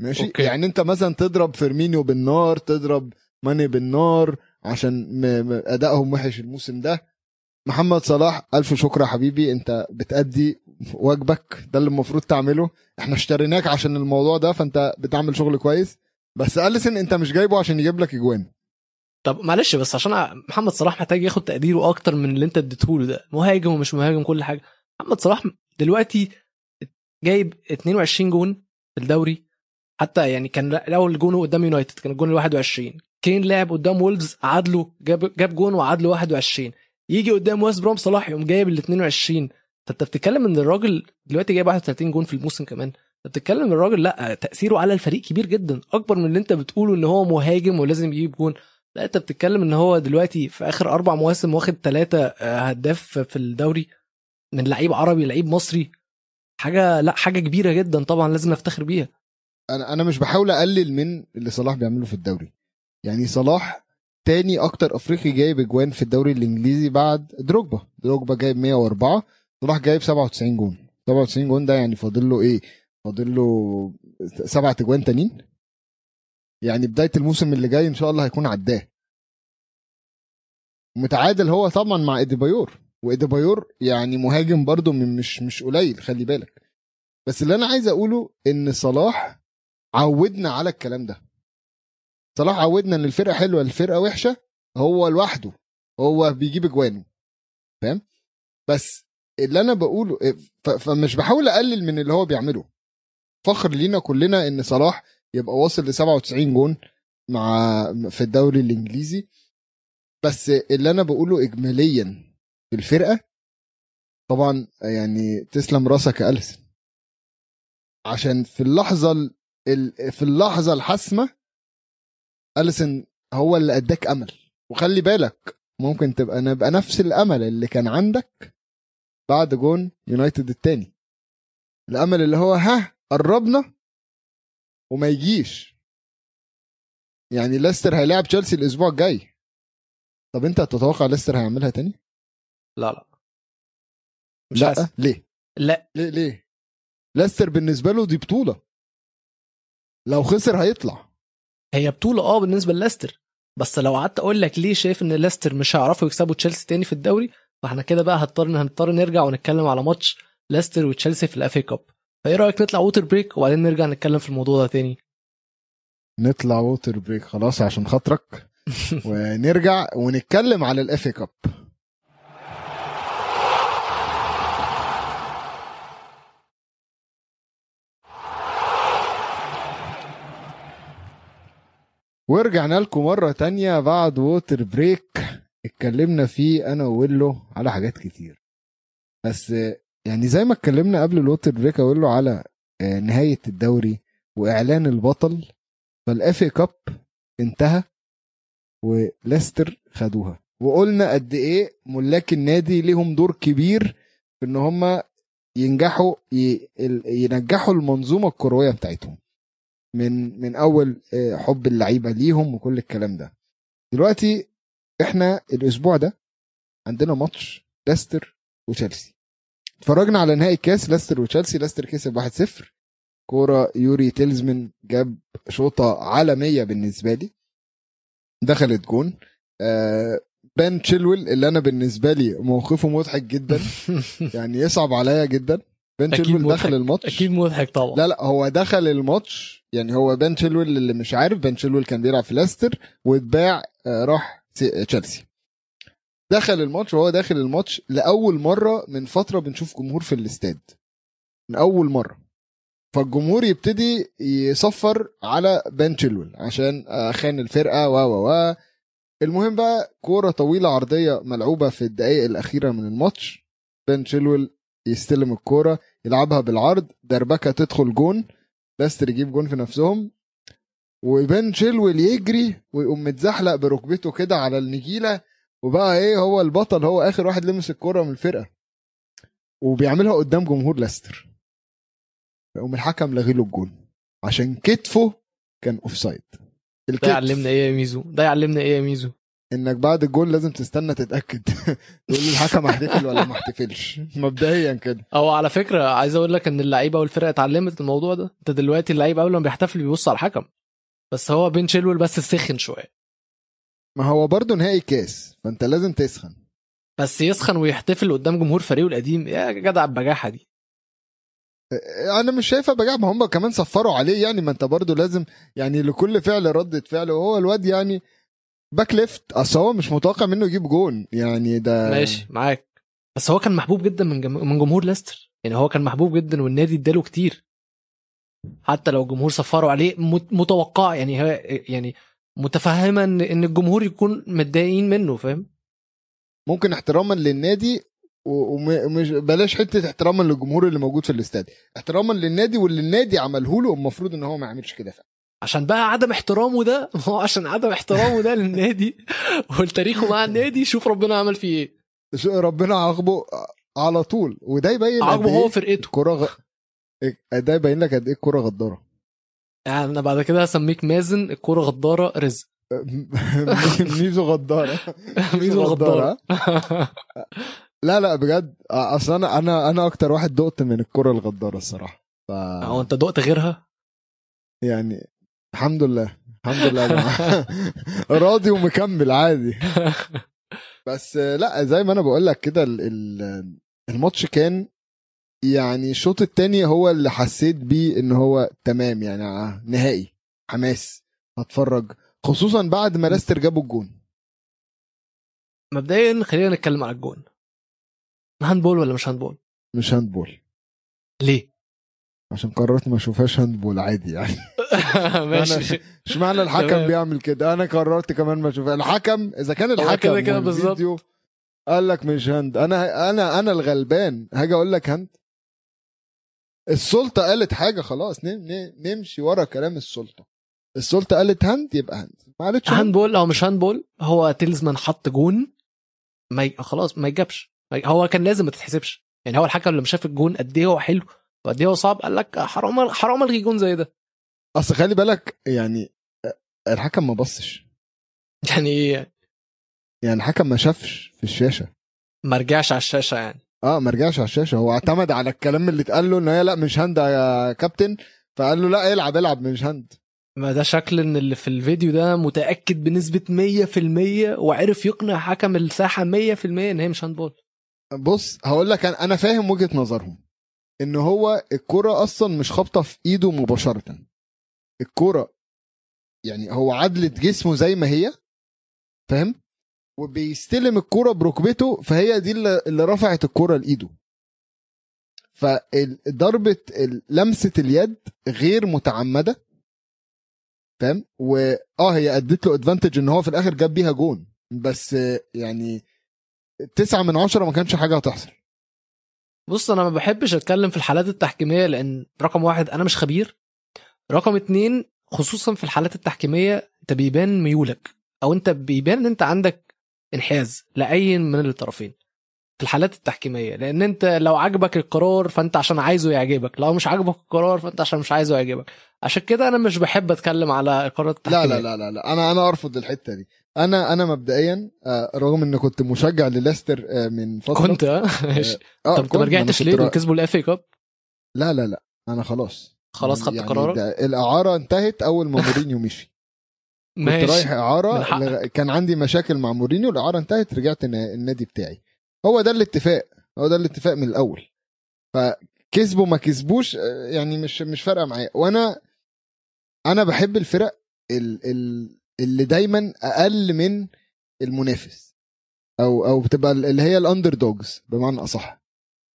ماشي؟ أوكي. يعني أنت مثلا تضرب فيرمينيو بالنار تضرب ماني بالنار عشان. أدائهم وحش الموسم ده. محمد صلاح ألف شكر يا حبيبي أنت بتأدي واجبك ده اللي المفروض تعمله. إحنا اشتريناك عشان الموضوع ده فأنت بتعمل شغل كويس. بس أليسن أنت مش جايبه عشان يجيب لك أجوان. طب معلش بس عشان محمد صلاح محتاج ياخد تقديره أكتر من اللي أنت اديته له ده. مهاجم ومش مهاجم كل حاجة. محمد صلاح دلوقتي جايب 22 جون في الدوري. حتى يعني كان الأول جونه قدام يونايتد كان الجون ال 21 كين لعب قدام وولفز قعد له جاب جاب جون وقعد له 21 يجي قدام ويست بروم صلاح يقوم جايب ال 22 فانت بتتكلم ان الراجل دلوقتي جايب 31 جون في الموسم كمان. انت بتتكلم ان الراجل لا تأثيره على الفريق كبير جدا أكبر من اللي انت بتقوله إن هو مهاجم ولازم يجيب جون. لا انت بتتكلم إن هو دلوقتي في آخر أربع مواسم واخد ثلاثة هداف في الدوري من لعيب عربي لعيب مصري. حاجة لا حاجة كبيرة جدا طبعا لازم نفتخر بيها. أنا أنا مش بحاول أقلل من اللي صلاح بيعمله في الدوري. يعني صلاح تاني أكتر أفريقي جايب اجوان في الدوري الإنجليزي بعد دروجبا. دروجبا جايب 104 صلاح جايب 97 جون. 97 جون ده يعني فاضل له إيه؟ فاضل له سبعة اجوان تانيين. يعني بداية الموسم اللي جاي إن شاء الله هيكون عداه. متعادل هو طبعا مع ايديبايور وايديبايور يعني مهاجم برضه من- مش مش قليل خلي بالك. بس اللي أنا عايز أقوله إن صلاح عودنا على الكلام ده. صلاح عودنا إن الفرقة حلوة الفرقة وحشة هو لوحده هو بيجيب اجوانه فاهم؟ بس اللي أنا بقوله فمش بحاول أقلل من اللي هو بيعمله. فخر لينا كلنا إن صلاح يبقى واصل ل 97 جون مع في الدوري الإنجليزي. بس اللي أنا بقوله اجماليا في الفرقة طبعا يعني تسلم راسك يا اليسون عشان في اللحظة ال- ال- في اللحظة الحاسمة اليسون هو اللي أداك أمل. وخلي بالك ممكن تبقى نبقى نفس الأمل اللي كان عندك بعد جون يونايتد التاني. الأمل اللي هو ها قربنا وما يجيش. يعني ليستر هيلاعب تشيلسي الأسبوع الجاي. طب أنت تتوقع ليستر هيعملها تاني؟ لا لا. مش لا حاسس. ليه؟ لا. ليه ليه؟ ليستر بالنسبة له دي بطولة. لو خسر هيطلع. هي بطوله آه بالنسبة لليستر بس لو قعدت أقول لك ليه شايف إن ليستر مش هيعرفوا يكسبوا تشيلسي تاني في الدوري فاحنا كده بقى هنضطر هنضطر نرجع ونتكلم على ماتش ليستر وتشيلسي في ال FA Cup. فإيه رأيك نطلع water break وبعدين نرجع نتكلم في الموضوع ده تاني؟ نطلع water break خلاص عشان خاطرك. ونرجع ونتكلم على ال FA Cup. ورجعنا لكم مرة تانية بعد water break اتكلمنا فيه أنا وويلو على حاجات كتير. بس يعني زي ما اتكلمنا قبل ال water break له على آه، نهاية الدوري وإعلان البطل. فال FA Cup انتهى وليستر خدوها. وقلنا قد إيه ملاك النادي ليهم دور كبير في إن هم ينجحوا ينجحوا المنظومة الكروية بتاعتهم. من من أول آه، حب اللعيبة ليهم وكل الكلام ده. دلوقتي إحنا الأسبوع ده عندنا ماتش ليستر وتشيلسي. اتفرجنا على نهائي الكاس ليستر وتشيلسي ليستر كسب 1-0 كورة يوري تيليمانس جاب شوطة عالمية بالنسبة لي. دخلت جون. آه بن تشيلويل اللي أنا بالنسبة لي موقفه مضحك جدا. يعني يصعب عليا جدا. بن أكيد تشيلويل. دخل الماتش. أكيد مضحك طبعا. لا لا هو دخل الماتش يعني هو بن تشيلويل اللي مش عارف بن تشيلويل كان بيلعب في ليستر واتباع آه، راح سي- تشيلسي. دخل الماتش وهو داخل الماتش لأول مرة من فترة بنشوف جمهور في الاستاد. من أول مرة. فالجمهور يبتدي يصفر على بن تشيلويل عشان آه، خان الفرقة و و و. المهم بقى كورة طويلة عرضية ملعوبة في الدقائق الأخيرة من الماتش. بن تشيلويل يستلم الكورة يلعبها بالعرض. دربكة تدخل جون. ليستر يجيب جون في نفسهم. وبن تشيلويل يجري ويقوم متزحلق بركبته كده على النجيلة. وبقى إيه هو البطل هو آخر واحد لمس الكوره من الفرقة. وبيعملها قدام جمهور ليستر. يقوم الحكم لغي له الجون. عشان كتفه كان offside. ده الكتف. يعلمنا إيه يا ميزو؟ ده يعلمنا إيه يا ميزو؟ إنك بعد الجون لازم تستنى تتأكد. تقول الحكم هحتفل ولا ما احتفلش مبدئيا كده. أو على فكرة عايز أقول لك إن اللعيبة والفرقة اتعلمت الموضوع ده. أنت دلوقتي اللعيب قبل ما بيحتفل بيبص على الحكم. بس هو بن تشيلويل بس سخن شوية. ما هو برضه نهائي كاس فأنت لازم تسخن. بس يسخن ويحتفل قدام جمهور فريقه القديم. يا جدع البجاحة دي. أنا مش شايفها بجاحة ما هم كمان صفروا عليه يعني. ما أنت برضه لازم يعني لكل فعل ردة فعل وهو الواد يعني back left أصل هو مش متوقع منه يجيب جون يعني ده ماشي معاك. بس هو كان محبوب جدا من جم... من جمهور ليستر. يعني هو كان محبوب جدا والنادي اداله كتير. حتى لو الجمهور صفروا عليه مت... متوقع يعني هي... يعني متفهمة ان إن الجمهور يكون متضايقين منه فاهم؟ ممكن احتراما للنادي ومش بلاش حتة احتراما للجمهور اللي موجود في الاستاد. احتراما للنادي واللي النادي عمله له المفروض إن هو ما يعملش كده فعلا. عشان بقى عدم احترامه ده ما هو عشان عدم احترامه ده للنادي والتاريخه مع النادي شوف ربنا عمل فيه إيه. ربنا عاقبه على طول وده يبين عاقبه هو إيه فرقته. الكوره غ... ده يبين لك قد إيه الكوره غدارة. يعني أنا بعد كده هسميك مازن الكوره غدارة رزق. ميزو غدارة. ميزو الغداره لا لا بجد أصل أنا أنا أنا أكتر واحد دقت من الكرة الغدارة الصراحة. ف هو أنت دقت غيرها؟ يعني الحمد لله. الحمد لله يا جماعة. راضي ومكمل عادي. بس لا زي ما أنا بقول لك كده ال- ال- الماتش كان يعني الشوط التاني هو اللي حسيت بيه إن هو تمام يعني نهائي. حماس. هتفرج. خصوصا بعد ما ليستر جابوا الجون. مبدئيا خلينا نتكلم على الجون. handball ولا مش handball؟ مش handball. ليه؟ عشان قررت ما اشوفهاش handball عادي يعني. ماشي. اشمعنى الحكم. بيعمل كده؟ أنا قررت كمان ما اشوفها. الحكم إذا كان الحكم كده كده بالظبط. قال لك مش hand أنا أنا أنا الغلبان. هاجي أقول لك hand السلطة قالت حاجة خلاص نم نم نمشي ورا كلام السلطة. السلطة قالت hand يبقى hand ما قالتش handball أو مش handball هو تيليمانس حط جون ما ي... خلاص ما يجابش هو كان لازم ما تتحسبش. يعني هو الحكم لما شاف الجون قد إيه هو حلو إيه هو صعب. قال لك حرام حرام الغي جون زي ده. أصل خلي بالك يعني الحكم ما بصش. يعني إيه؟ يعني الحكم ما شافش في الشاشة. ما رجعش على الشاشة يعني. آه ما رجعش على الشاشة. هو اعتمد على الكلام اللي اتقال له إن هي لأ مش هند يا كابتن. فقال له لأ العب العب مش هند ما ده شكل إن اللي في الفيديو ده متأكد بنسبة 100% وعرف يقنع حكم الساحة 100% إن هي مش هاندبول بص هقول لك أنا فاهم وجهة نظرهم. إن هو الكرة أصلا مش خابطة في إيده مباشره. الكرة يعني هو عدلة جسمه زي ما هي فاهم؟ وبيستلم الكرة بركبته فهي دي اللي اللي رفعت الكرة لإيده. فضربة لمسة اليد غير متعمدة فاهم؟ واه هي ادت له ادفانتج إن هو في الآخر جاب بيها جون بس يعني تسعة من عشرة ما كانش حاجة هتحصل. بص أنا ما بحبش أتكلم في الحالات التحكيمية لأن رقم واحد أنا مش خبير. رقم اتنين خصوصا في الحالات التحكيمية أنت بيبان ميولك أو أنت بيبان إن أنت عندك انحياز لأي من الطرفين في الحالات التحكيمية. لأن أنت لو عجبك القرار فأنت عشان عايزه يعجبك. لو مش عاجبك القرار فأنت عشان مش عايزه يعجبك. عشان كده أنا مش بحب أتكلم على القرارات لا التحكيميه لا لا لا لا. أنا أنا أرفض الحتة دي. أنا أنا مبدئيا آه، رغم ان كنت مشجع لليستر آه، من فترة. كنت آه؟ طب انت كنت، ما رجعتش كنت ليه؟ دول كسبوا ال FA Cup؟ لا لا لا أنا خلاص. خلاص خدت يعني قرارك؟ الإعارة انتهت أول ما مورينيو مشي. كنت ماشي. رايح إعارة. لغ- كان عندي مشاكل مع مورينيو الإعارة انتهت رجعت النا- النادي بتاعي. هو ده الاتفاق هو ده الاتفاق من الأول. كسبوا ما كسبوش آه، يعني مش مش فارقة معايا. وأنا أنا بحب الفرق ال ال اللي دايما أقل من المنافس. أو أو بتبقى اللي هي ال underdogs بمعنى أصح.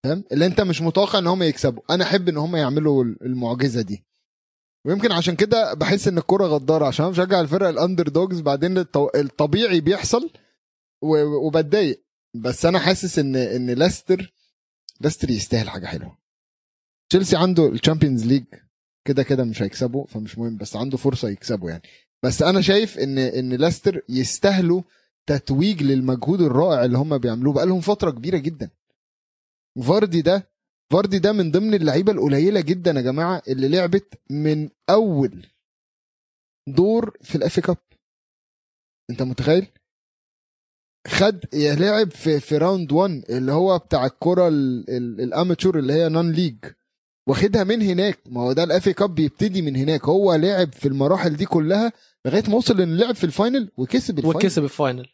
فاهم؟ اللي أنت مش متوقع إن هم يكسبوا. أنا أحب إن هم يعملوا المعجزة دي. ويمكن عشان كده بحس إن الكورة غدارة عشان بشجع الفرق ال underdogs بعدين الطبيعي بيحصل وبتضايق. بس أنا حاسس إن إن ليستر ليستر يستاهل حاجة حلوة. تشيلسي عنده ال Champions League كده كده مش هيكسبوا فمش مهم بس عنده فرصة يكسبوا يعني. بس أنا شايف إن إن ليستر يستاهلوا تتويج للمجهود الرائع اللي هم بيعملوه بقالهم فترة كبيرة جدا. فاردي ده فاردي ده من ضمن اللعيبة القليلة جدا يا جماعة اللي لعبت من أول دور في ال FA Cup. أنت متخيل؟ خد لعب في في round 1 اللي هو بتاع الكرة ال- ال- ال amateur اللي هي non-league. واخدها من هناك. ما هو ده ال FA Cup بيبتدي من هناك. هو لعب في المراحل دي كلها لغاية ما وصل إنه لعب في ال final وكسب ال final. وكسب ال final.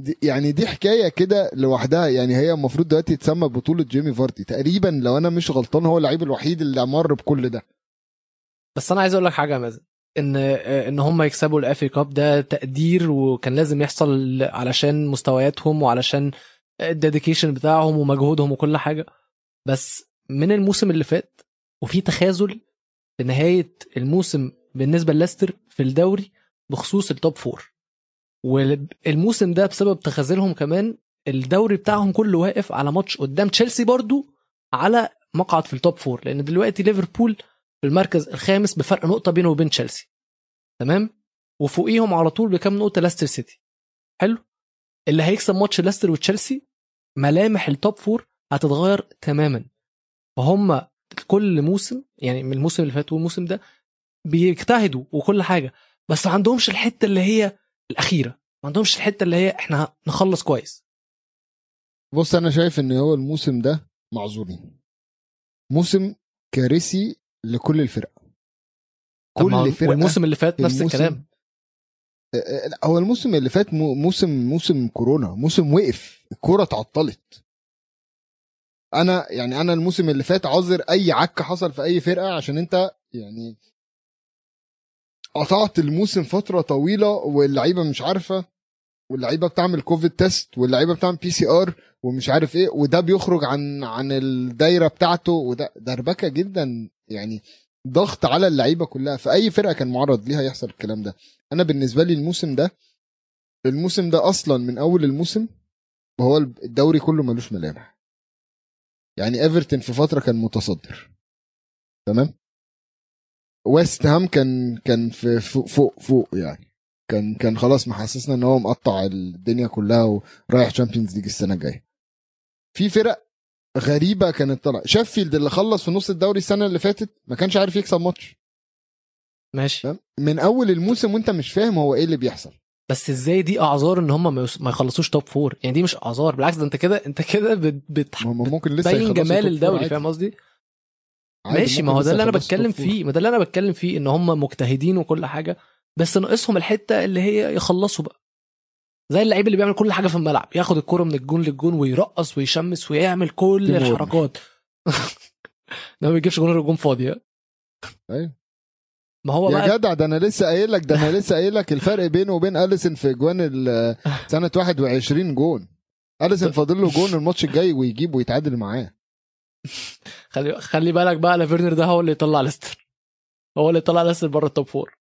دي يعني دي حكاية كده لوحدها. يعني هي المفروض دلوقتي تسمى بطولة جيمي فاردي تقريبا لو أنا مش غلطان هو اللعيب الوحيد اللي مر بكل ده. بس أنا عايز أقول لك حاجة يا مازن. ان إن هم يكسبوا ال FA Cup ده تقدير وكان لازم يحصل علشان مستوياتهم وعلشان ال dedication بتاعهم ومجهودهم وكل حاجة. بس من الموسم اللي فات وفي تخاذل في نهاية الموسم بالنسبة لليستر في الدوري بخصوص ال top four والموسم ده بسبب تخاذلهم كمان الدوري بتاعهم كله واقف على ماتش قدام تشيلسي برضو على مقعد في ال top four لأن دلوقتي ليفربول في المركز الخامس بفرق نقطة بينه وبين تشيلسي. تمام؟ وفوقيهم على طول بكام نقطة ليستر سيتي. حلو؟ اللي هيكسب ماتش ليستر وتشيلسي ملامح ال top four هتتغير تماما. فهم كل موسم يعني من الموسم اللي فات والموسم ده بيجتهدوا وكل حاجة بس ما عندهمش الحتة اللي هي الأخيرة ما عندهمش الحتة اللي هي إحنا نخلص كويس. بص أنا شايف إن هو الموسم ده معذورين. موسم كارثي لكل الفرق. كل فرقه والموسم اللي فات نفس الكلام. آه، آه، هو الموسم اللي فات مو- موسم موسم كورونا موسم وقف الكورة اتعطلت. أنا يعني أنا الموسم اللي فات عذر أي عك حصل في أي فرقة عشان أنت يعني قطعت الموسم فترة طويلة واللعيبة مش عارفة واللعيبة بتعمل COVID test واللعيبة بتعمل PCR ومش عارف إيه وده بيخرج عن عن الدايرة بتاعته وده دربكة جدا يعني ضغط على اللعيبة كلها. في اي فرقة كان معرض ليها يحصل الكلام ده. أنا بالنسبة لي الموسم ده الموسم ده أصلا من أول الموسم وهو الدوري كله ملوش ملامح. يعني ايفرتون في فترة كان متصدر. تمام؟ ويست هام كان كان في فوق فوق, فوق يعني. كان كان خلاص محسسنا إن هو مقطع الدنيا كلها ورايح Champions League السنة الجاية. في فرق غريبة كانت طالعة. شيفيلد اللي خلص في نص الدوري السنة اللي فاتت ما كانش عارف يكسب ماتش. ماشي؟ من أول الموسم وأنت مش فاهم هو إيه اللي بيحصل. بس إزاي دي أعذار إن هم ما يخلصوش top four يعني دي مش أعذار بالعكس ده أنت كده أنت كده بت- بت- ما هم ممكن لسه بتبين جمال الدوري. فاهم قصدي؟ ماشي ما هو ده اللي أنا بتكلم. فيه ما ده اللي أنا بتكلم فيه إن هم مجتهدين وكل حاجة بس ناقصهم الحتة اللي هي يخلصوا بقى زي اللعيب اللي بيعمل كل حاجة في الملعب ياخد الكرة من الجون للجون ويرقص ويشمس ويعمل كل. الحركات ده ما بيجيبش جون الجون فاضي ها؟ أيوة. ما هو يا بقى جدع ده أنا لسه قايل لك ده أنا لسه قايل لك الفرق بينه وبين اليسون في جوان سنة 21 جون اليسون فاضل له جون الماتش الجاي ويجيب ويتعادل معاه خلي خلي بالك بقى لافيرنر ده هو اللي يطلع ليستر. هو اللي يطلع ليستر بره ال top four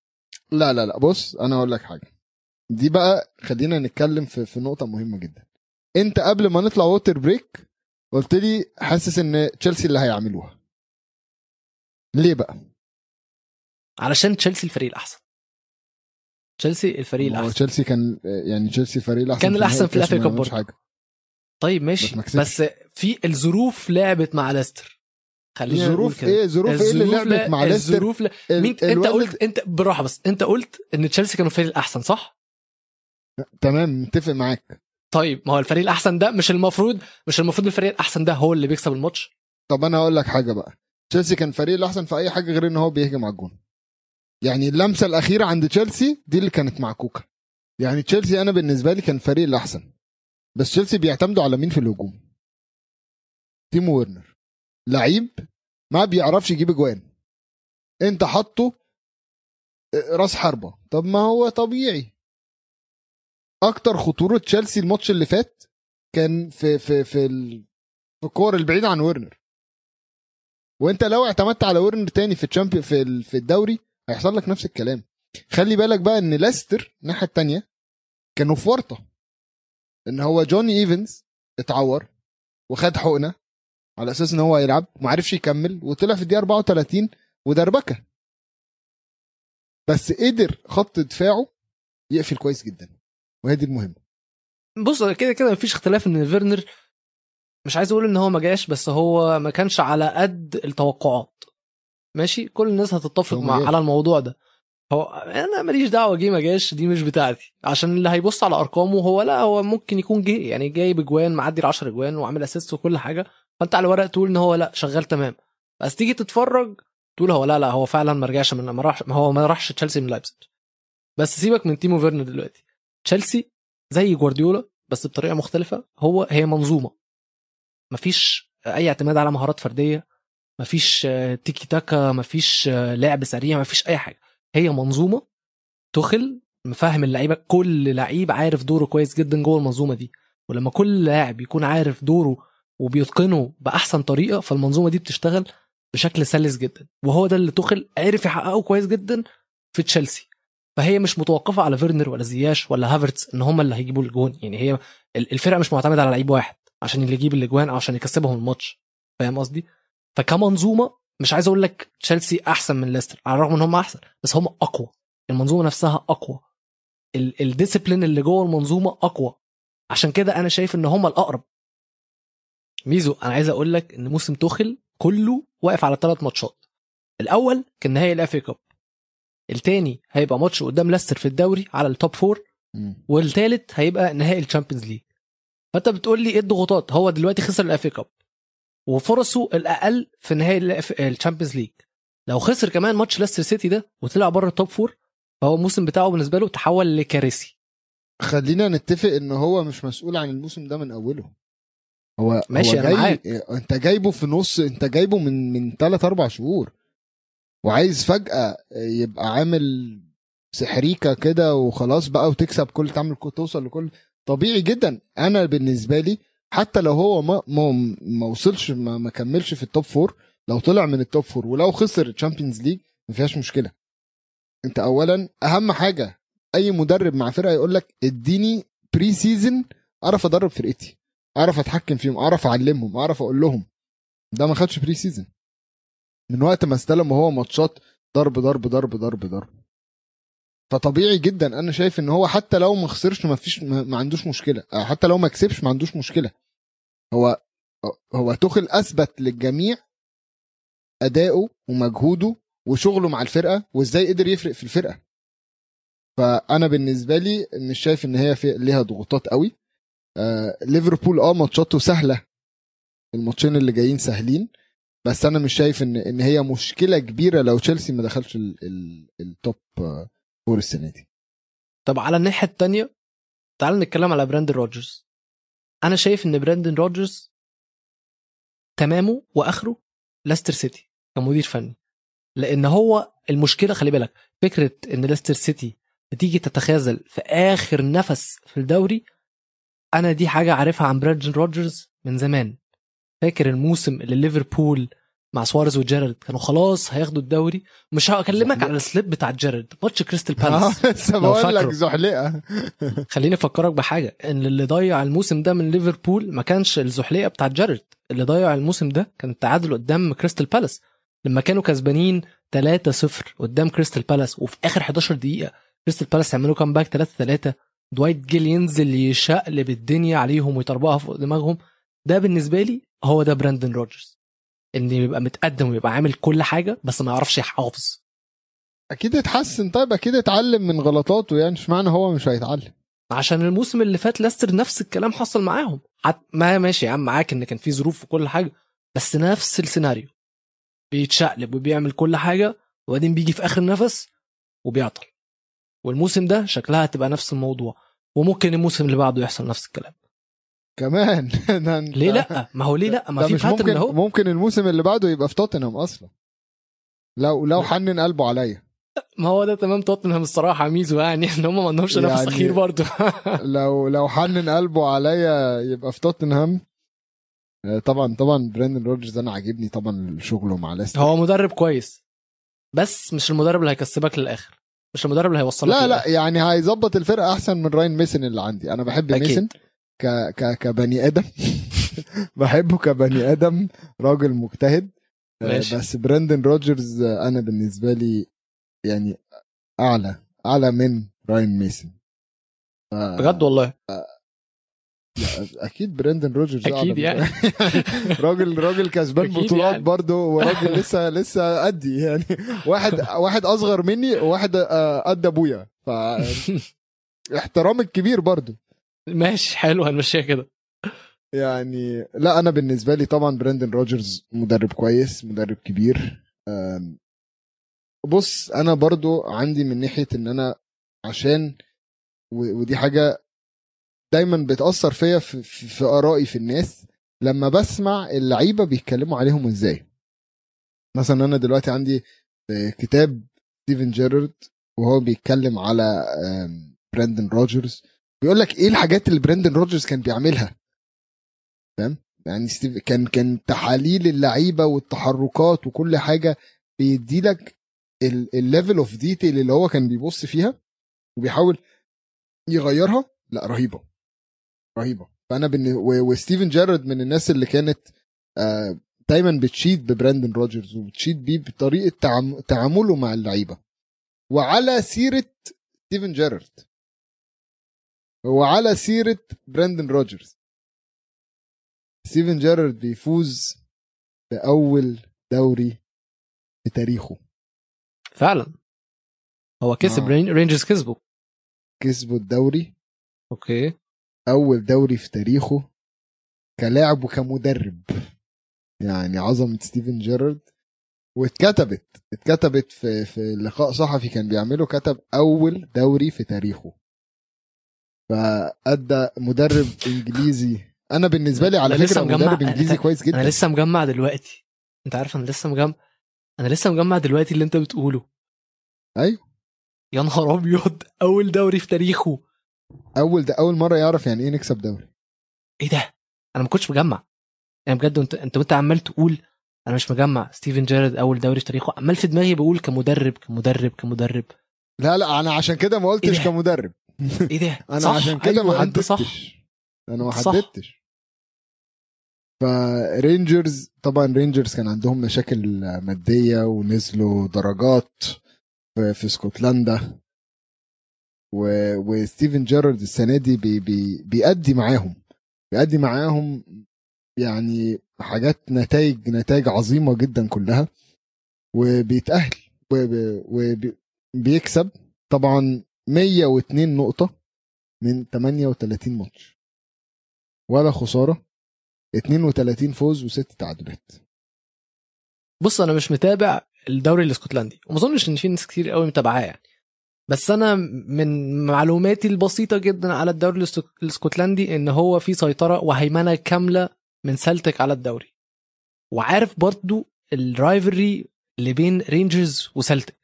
لا لا لا بص أنا أقول لك حاجة. دي بقى خلينا نتكلم في في نقطة مهمة جدا. أنت قبل ما نطلع water break قلت لي حاسس إن تشيلسي اللي هيعملوها. ليه بقى؟ علشان تشيلسي الفريق الأحسن. تشيلسي الفريق هو الأحسن. تشيلسي كان يعني تشيلسي الفريق الأحسن كان نهائي في ما كاب. حاجة. طيب بس ماشي ما بس, كسبش. في الظروف لعبت مع ليستر. خلينا نقول ظروف كده. إيه؟ ظروف إيه اللي الظروف لعبت مع ليستر؟ الظروف ال- مين انت قلت انت بالراحه بس. انت قلت إن تشيلسي كانوا الفريق الأحسن صح؟ تمام متفق معاك. طيب ما هو الفريق الأحسن ده مش المفروض مش المفروض الفريق الأحسن ده هو اللي بيكسب الماتش؟ طب أنا هقول لك حاجة بقى. تشيلسي كان فريق الأحسن في أي حاجة غير إن هو بيهجم على الجون. يعني اللمسة الأخيرة عند تشيلسي دي اللي كانت معكوكه يعني تشيلسي أنا بالنسبة لي كان الفريق الأحسن. بس تشيلسي بيعتمدوا على مين في الهجوم؟ تيمو ويرنر. لعيب ما بيعرفش يجيب اجوان انت حطه راس حربة. طب ما هو طبيعي. أكتر خطورة تشيلسي الماتش اللي فات كان في في في. في الكور البعيدة عن ورنر وانت لو اعتمدت على ورنر تاني في ال Champion في في الدوري هيحصل لك نفس الكلام. خلي بالك بقى إن ليستر الناحية التانية كانوا في ورطة. إن هو جوني ايفنز اتعور وخد حقنة على أساس إن هو يلعب ومعرفش يكمل وطلع في الدقيقة 34 ودربكة. بس قدر خط دفاعه يقفل كويس جدا وهي دي المهمة. بص كده كده مفيش اختلاف إن فيرنر مش عايز أقول إن هو ما جاش بس هو ما كانش على قد التوقعات. ماشي؟ كل الناس هتتفق مع. على الموضوع ده. هو أنا ماليش دعوة جه ما جاش دي مش بتاعتي. عشان اللي هيبص على أرقامه هو لا هو ممكن يكون جه يعني جايب اجوان معدي ال 10 اجوان وعامل assist وكل حاجة. فأنت على الورق تقول إن هو لا شغال تمام. بس تيجي تتفرج تقول هو لا لا هو فعلا ما رجعش من ما راحش هو ما راحش تشيلسي من لايبزيج. بس سيبك من تيمو فيرنر دلوقتي. تشيلسي زي جوارديولا بس بطريقة مختلفة. هو هي منظومة. مفيش أي اعتماد على مهارات فردية مفيش تيكي تاكا مفيش لعب سريع مفيش أي حاجة. هي منظومة توخل مفهم اللعيبة كل لعيب عارف دوره كويس جدا جوه المنظومة دي. ولما كل لاعب يكون عارف دوره وبيتقنه بأحسن طريقة فالمنظومة دي بتشتغل بشكل سلس جدا. وهو ده اللي توخل عرف يحققه كويس جدا في تشيلسي. فهي مش متوقفة على فيرنر ولا زياش ولا هافرتس إن هم اللي هيجيبوا الجون. يعني هي ال- الفرقة مش معتمدة على لعيب واحد عشان اللي يجيب الأجوان أو عشان يكسبهم الماتش. فاهم قصدي؟ فكمنظومة مش عايز أقول لك تشيلسي احسن من ليستر على الرغم ان هم احسن بس هم اقوى. المنظومة نفسها اقوى. ال- ال discipline اللي جوه المنظومة اقوى. عشان كده أنا شايف ان هم الاقرب. ميزو أنا عايز أقول لك ان موسم توخل كله واقف على ثلاث ماتشات. الأول كان نهائي ال FA Cup. التاني هيبقى ماتش قدام ليستر في الدوري على ال top four والتالت هيبقى نهائي ال Champions League فأنت بتقول لي إيه الضغوطات؟ هو دلوقتي خسر ال FA Cup. وفرصه الأقل في نهائي ال Champions League. لو خسر كمان ماتش ليستر سيتي ده وطلع بره ال top four فهو الموسم بتاعه بالنسبة له تحول لكارثي. خلينا نتفق إن هو مش مسؤول عن الموسم ده من أوله. هو ماشي، هو أنا جاي معاك. أنت جايبه في نص أنت جايبه من من 3 4 شهور. وعايز فجأة يبقى عامل سحريكة كده وخلاص بقى وتكسب كل تعمل كل توصل لكل طبيعي جدا. أنا بالنسبة لي حتى لو هو ما ما, ما وصلش ما, ما كملش في ال top four لو طلع من ال top four ولو خسر ال Champions League ما فيهاش مشكلة. انت اولا أهم حاجة أي مدرب مع فرقة يقول لك اديني pre-season أعرف أدرب فرقتي أعرف أتحكم فيهم أعرف أعلمهم أعرف أقول لهم. ده ما خدش pre-season من وقت ما استلم وهو ماتشات ضرب ضرب ضرب ضرب ضرب. فطبيعي جدا. أنا شايف إن هو حتى لو ما خسرش ما فيش ما عندوش مشكلة. حتى لو ما كسبش ما عندوش مشكلة. هو هو توخل أثبت للجميع أداؤه ومجهوده وشغله مع الفرقة وإزاي قدر يفرق في الفرقة. فأنا بالنسبة لي مش شايف إن هي في ليها ضغوطات قوي. آه ليفربول آه ماتشاته سهلة. الماتشين اللي جايين سهلين. بس أنا مش شايف إن إن هي مشكلة كبيرة لو تشيلسي ما دخلش ال- ال- ال top آه، four السنة دي. طب على الناحية التانية تعال نتكلم على براندن روجرز. أنا شايف إن براندن روجرز تمامه وآخره لاستر سيتي كمدير فني. لأن هو المشكلة خلي بالك فكرة إن لاستر سيتي بتيجي تتخاذل في آخر نفس في الدوري أنا دي حاجة عارفها عن براندن روجرز من زمان. فاكر الموسم اللي ليفربول مع سواريز وجيرارد كانوا خلاص هياخدوا الدوري. مش هكلمك على ال slip بتاع جيرارد ماتش كريستال بالاس لسه بقول لك. زحلقه خليني أفكرك بحاجة. إن اللي ضيع الموسم ده من ليفربول ما كانش الزحليقة بتاع جيرارد اللي ضيع الموسم ده كان التعادل قدام كريستال بالاس لما كانوا كسبانين 3-0 قدام كريستال بالاس وفي آخر 11 دقيقة كريستال بالاس يعملوا comeback 3-3 دوايت جيل ينزل يشقلب الدنيا عليهم ويطربقها فوق دماغهم. ده بالنسبة لي هو ده براندن روجرز إن يبقى متقدم ويبقى عامل كل حاجة بس ما يعرفش يحافظ. أكيد اتحسن طيب أكيد اتعلم من غلطاته يعني مش معنى هو مش هيتعلم. عشان الموسم اللي فات لاستر نفس الكلام حصل معاهم. حت ما ماشي يا عم معاك إن كان في ظروف وكل حاجة بس نفس السيناريو. بيتشقلب وبيعمل كل حاجة وبعدين بيجي في آخر نفس وبيعطل. والموسم ده شكلها هتبقى نفس الموضوع وممكن الموسم اللي بعده يحصل نفس الكلام. كمان. ليه لا؟ ما هو ليه لا؟ ما في مش ممكن اهو. ممكن الموسم اللي بعده يبقى في توتنهام أصلا. لو لو حنن قلبه عليا. ما هو ده تمام توتنهام الصراحة ميزو يعني. إن هم ما عندهمش نفس يعني- أخير برضه. لو لو حنن قلبه عليا يبقى في توتنهام. آه، طبعا طبعا براندن روجرز أنا عاجبني طبعا شغله مع ليستر. هو مدرب كويس بس مش المدرب اللي هيكسبك للآخر. مش المدرب اللي هيوصلك لا لا للآخر. يعني هيظبط الفرقة أحسن من راين ميسن اللي عندي. أنا بحب أكيد. ميسن. ك ك كبني آدم. بحبه كبني آدم راجل مجتهد. آه، ماشي. بس براندن روجرز آه، أنا بالنسبة لي يعني أعلى أعلى من راين ميسن. ف- بجد والله؟ أكيد براندن روجرز أكيد يعني. راجل راجل كسبان بطولات يعني. برضه وراجل لسه لسه قدي يعني. واحد واحد أصغر مني وواحد آه، قد أبويا. ف احترام الكبير برضه. ماشي حلو هنمشيها كده. يعني لا أنا بالنسبة لي طبعا براندن روجرز مدرب كويس مدرب كبير. بص أنا برضو عندي من ناحية إن أنا عشان ودي حاجة دايما بتأثر فيا في, في, في آرائي في الناس لما بسمع اللعيبة بيتكلموا عليهم إزاي. مثلا أنا دلوقتي عندي آه، كتاب ستيفن جيرارد وهو بيتكلم على براندن روجرز. بيقول لك إيه الحاجات اللي براندن روجرز كان بيعملها؟ فاهم يعني ستيف كان كاتب تحاليل اللعيبة والتحركات وكل حاجة بيدي لك ال level of detail اللي هو كان بيبص فيها وبيحاول يغيرها. لا رهيبة. رهيبة. فأنا بن... وستيفن جيرارد من الناس اللي كانت آه دايما بتشيد ببراندن روجرز وبتشيد بيه بطريقة تعام... تعامله مع اللعيبة. وعلى سيرة ستيفن جيرارد وعلى سيرة براندن روجرز. ستيفن جيرارد بيفوز بأول دوري في تاريخه. فعلا. هو كسب آه. رين- رينجرز كسبوا كسبوا الدوري. okay. أول دوري في تاريخه كلاعب وكمدرب. يعني عظمة ستيفن جيرارد. واتكتبت اتكتبت في في لقاء صحفي كان بيعمله كتب أول دوري في تاريخه. فأدى مدرب إنجليزي. أنا بالنسبة لي على فكرة مجمع- مدرب إنجليزي أنا- كويس جدا. أنا لسه مجمع دلوقتي. أنت عارف أنا لسه مجمع أنا لسه مجمع دلوقتي اللي أنت بتقوله. أيوه. يا نهار أبيض. أول دوري في تاريخه. أول ده أول مرة يعرف يعني إيه نكسب دوري. إيه ده؟ أنا ما كنتش مجمع. يعني بجد انت أنت وأنت عمال تقول أنا مش مجمع. ستيفن جيرارد أول دوري في تاريخه. عمال في دماغي بقول كمدرب كمدرب كمدرب. لا لا أنا عشان كده ما قلتش إيه؟ كمدرب. إيه ده؟ أنا صح؟ عشان كده ما أيوة، صح. حددتش. أنا ما صح. حددتش. فرينجرز طبعا رينجرز كان عندهم مشاكل مادية ونزلوا درجات في, في اسكتلندا. و... وستيفن جيرارد السنة دي بي... بي... بيأدي معاهم. بيأدي معاهم يعني حاجات نتائج نتائج عظيمة جدا كلها. وبيتأهل وبيكسب طبعا 102 نقطة من 38 ماتش. ولا خسارة 32 فوز وست تعادلات. بص أنا مش متابع الدوري الإسكتلندي. وما أظنش إن في ناس كتير قوي متابعاه يعني. بس أنا من معلوماتي البسيطة جدا على الدوري الاس- الإسكتلندي إن هو في سيطرة وهيمنة كاملة من سلتك على الدوري. وعارف برضو ال rivalry اللي بين رينجرز وسلتك.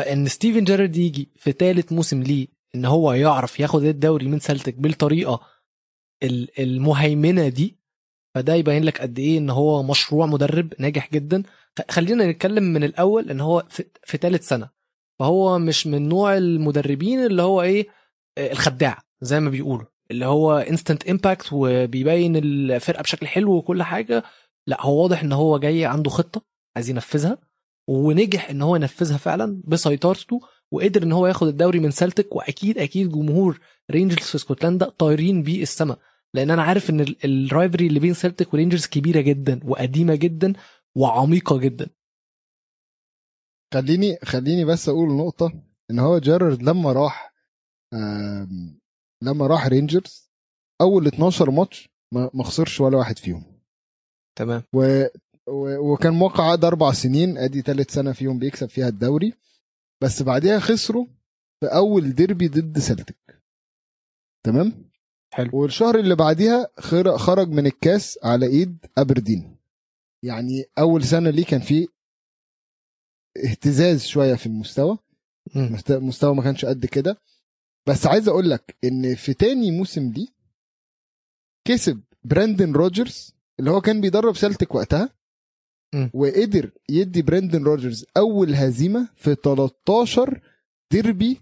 فإن ستيفن جيرارد يجي في ثالث موسم ليه إن هو يعرف ياخد الدوري من سلتك بالطريقة ال- المهيمنة دي فده يبين لك قد إيه إن هو مشروع مدرب ناجح جدا. خلينا نتكلم من الأول إن هو في, في ثالث سنة فهو مش من نوع المدربين اللي هو إيه آه، الخداع زي ما بيقولوا اللي هو instant impact وبيبين الفرقة بشكل حلو وكل حاجة لا هو واضح إن هو جاي عنده خطة عايز ينفذها. ونجح إن هو ينفذها فعلا بسيطرته وقدر إن هو ياخد الدوري من سلتك وأكيد أكيد جمهور رينجرز في اسكتلندا طايرين بيه السما. لأن أنا عارف إن ال- ال rivalry اللي بين سلتك ورينجرز كبيرة جدا وقديمة جدا وعميقة جدا. خليني خليني بس أقول نقطة إن هو جيرارد لما راح لما راح رينجرز أول 12 ماتش ما خسرش ولا واحد فيهم. تمام. وكان موقع عقد أربع سنين أدي ثالث سنة فيهم بيكسب فيها الدوري. بس بعديها خسروا في أول ديربي ضد سلتك تمام؟ حلو. والشهر اللي بعديها خر- خرج من الكاس على إيد أبردين. يعني أول سنة ليه كان فيه اهتزاز شوية في المستوى. مست- مستوى ما كانش قد كده. بس عايز أقول لك إن في تاني موسم ليه كسب براندن روجرز اللي هو كان بيدرب سلتك وقتها. وقدر يدي براندن روجرز أول هزيمة في 13 ديربي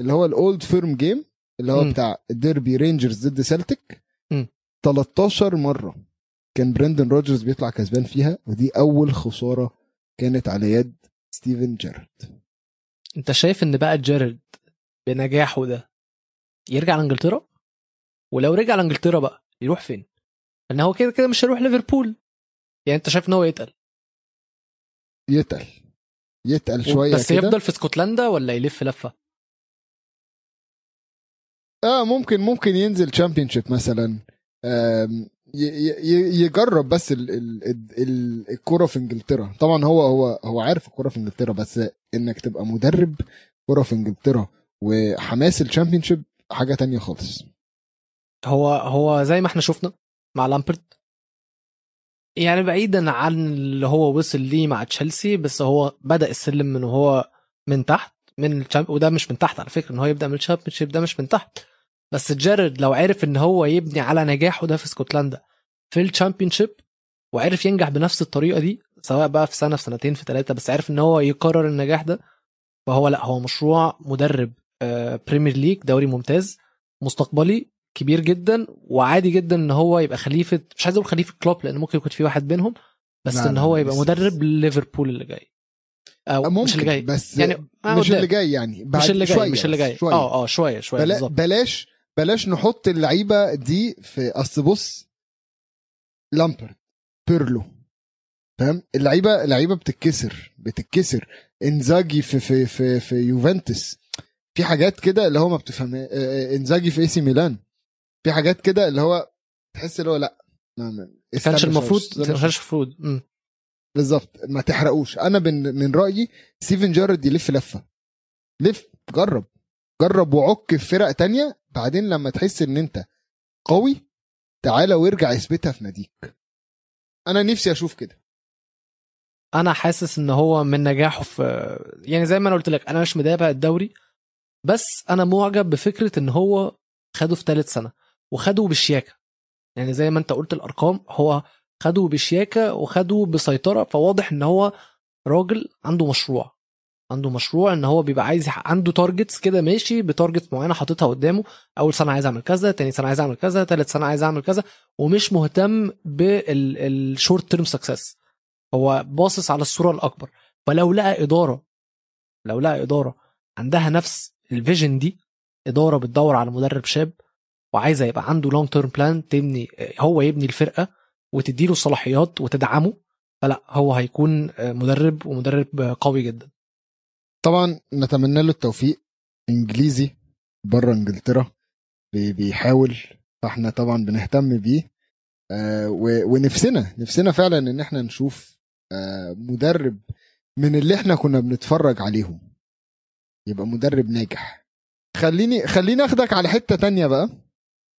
اللي هو ال Old Firm game اللي هو مم. بتاع ديربي رينجرز ضد سلتك مم. 13 مرة كان براندن روجرز بيطلع كسبان فيها ودي أول خسارة كانت على يد ستيفن جيرارد. أنت شايف إن بقى جيرارد بنجاحه ده يرجع لإنجلترا؟ ولو رجع لإنجلترا بقى يروح فين؟ ان هو كده كده مش هيروح ليفربول. يعني أنت شايف إن هو يتقل؟ يتقل. يتقل شوية بس كده. يفضل في اسكتلندا ولا يلف لفة؟ آه ممكن ممكن ينزل Championship مثلا. يجرب بس ال- ال- ال- ال- الكرة في إنجلترا. طبعا هو هو هو عارف الكرة في إنجلترا بس إنك تبقى مدرب كرة في إنجلترا وحماس ال Championship حاجة تانية خالص. هو هو زي ما إحنا شفنا مع لامبرد. يعني بعيدا عن اللي هو وصل ليه مع تشيلسي بس هو بدأ السلم من وهو من تحت من. وده مش من تحت على فكرة إن هو يبدأ من ال Championship ده مش من تحت بس جيرارد لو عرف إن هو يبني على نجاحه ده في اسكتلندا في ال Championship وعرف ينجح بنفس الطريقة دي سواء بقى في سنة في سنتين في ثلاثة بس عرف إن هو يكرر النجاح ده فهو لأ هو مشروع مدرب آه، Premier League دوري ممتاز مستقبلي كبير جدا وعادي جدا إن هو يبقى خليفة مش عايز أقول خليفة كلوب لأن ممكن يكون في واحد بينهم بس إن هو يبقى مدرب ليفربول اللي جاي. أو ممكن مش اللي جاي بس يعني آه، مش. اللي جاي يعني بعد مش اللي جاي شوية مش اللي جاي. شوية. آه آه شوية شوية بلا بلاش بلاش نحط اللعيبة دي في أصل بص لامبرد بيرلو فاهم؟ اللعيبة اللعيبة بتتكسر بتتكسر. إنزاجي في في في في يوفنتوس. في حاجات كده اللي هو ما بتفهمها آه، إنزاجي في إي سي ميلان. في حاجات كده اللي هو تحس اللي هو لا كانش المفروض كانش المفروض. بالظبط ما تحرقوش. أنا من من رأيي ستيفن جارد يلف لفة. لف جرب. جرب وعك في فرق تانية بعدين لما تحس إن أنت قوي تعالى وارجع اثبتها في ناديك. أنا نفسي أشوف كده. أنا حاسس إن هو من نجاحه في يعني زي ما أنا قلت لك أنا مش متابع الدوري بس أنا معجب بفكرة إن هو خده في ثالث سنة. وخده بشياكة. يعني زي ما انت قلت الأرقام هو خده بشياكة وخده بسيطرة فواضح إن هو راجل عنده مشروع. عنده مشروع إن هو بيبقى عايز عنده targets كده ماشي ب target معينة حاططها قدامه. أول سنة عايز أعمل كذا تاني سنة عايز أعمل كذا تالت سنة عايز أعمل كذا ومش مهتم بال short term success هو باصص على الصورة الأكبر. فلو لقى إدارة لو لقى إدارة عندها نفس ال vision دي إدارة بتدور على مدرب شاب وعايزه يبقى عنده long term plan تبني هو يبني الفرقة وتديله الصلاحيات وتدعمه فلا هو هيكون مدرب ومدرب قوي جدا. طبعا نتمنى له التوفيق إنجليزي بره إنجلترا بي- بيحاول فإحنا طبعا بنهتم بيه. آه ونفسنا نفسنا فعلا إن إحنا نشوف آه مدرب من اللي إحنا كنا بنتفرج عليهم يبقى مدرب ناجح. خليني خليني أخدك على حتة تانية بقى.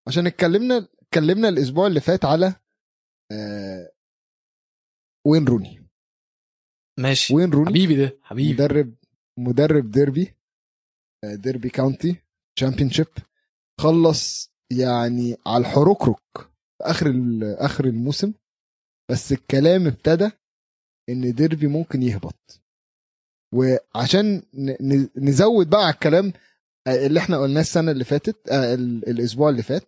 عشان اتكلمنا اتكلمنا الأسبوع اللي فات على آه وين روني. ماشي. وين روني؟ حبيبي ده حبيبي. مدرب مدرب ديربي آه، Derby County Championship خلص يعني على الحركرك في آخر آخر الموسم. بس الكلام ابتدى إن ديربي ممكن يهبط. وعشان نزود بقى على الكلام اللي إحنا قلناه السنة اللي فاتت آه، ال- الأسبوع اللي فات.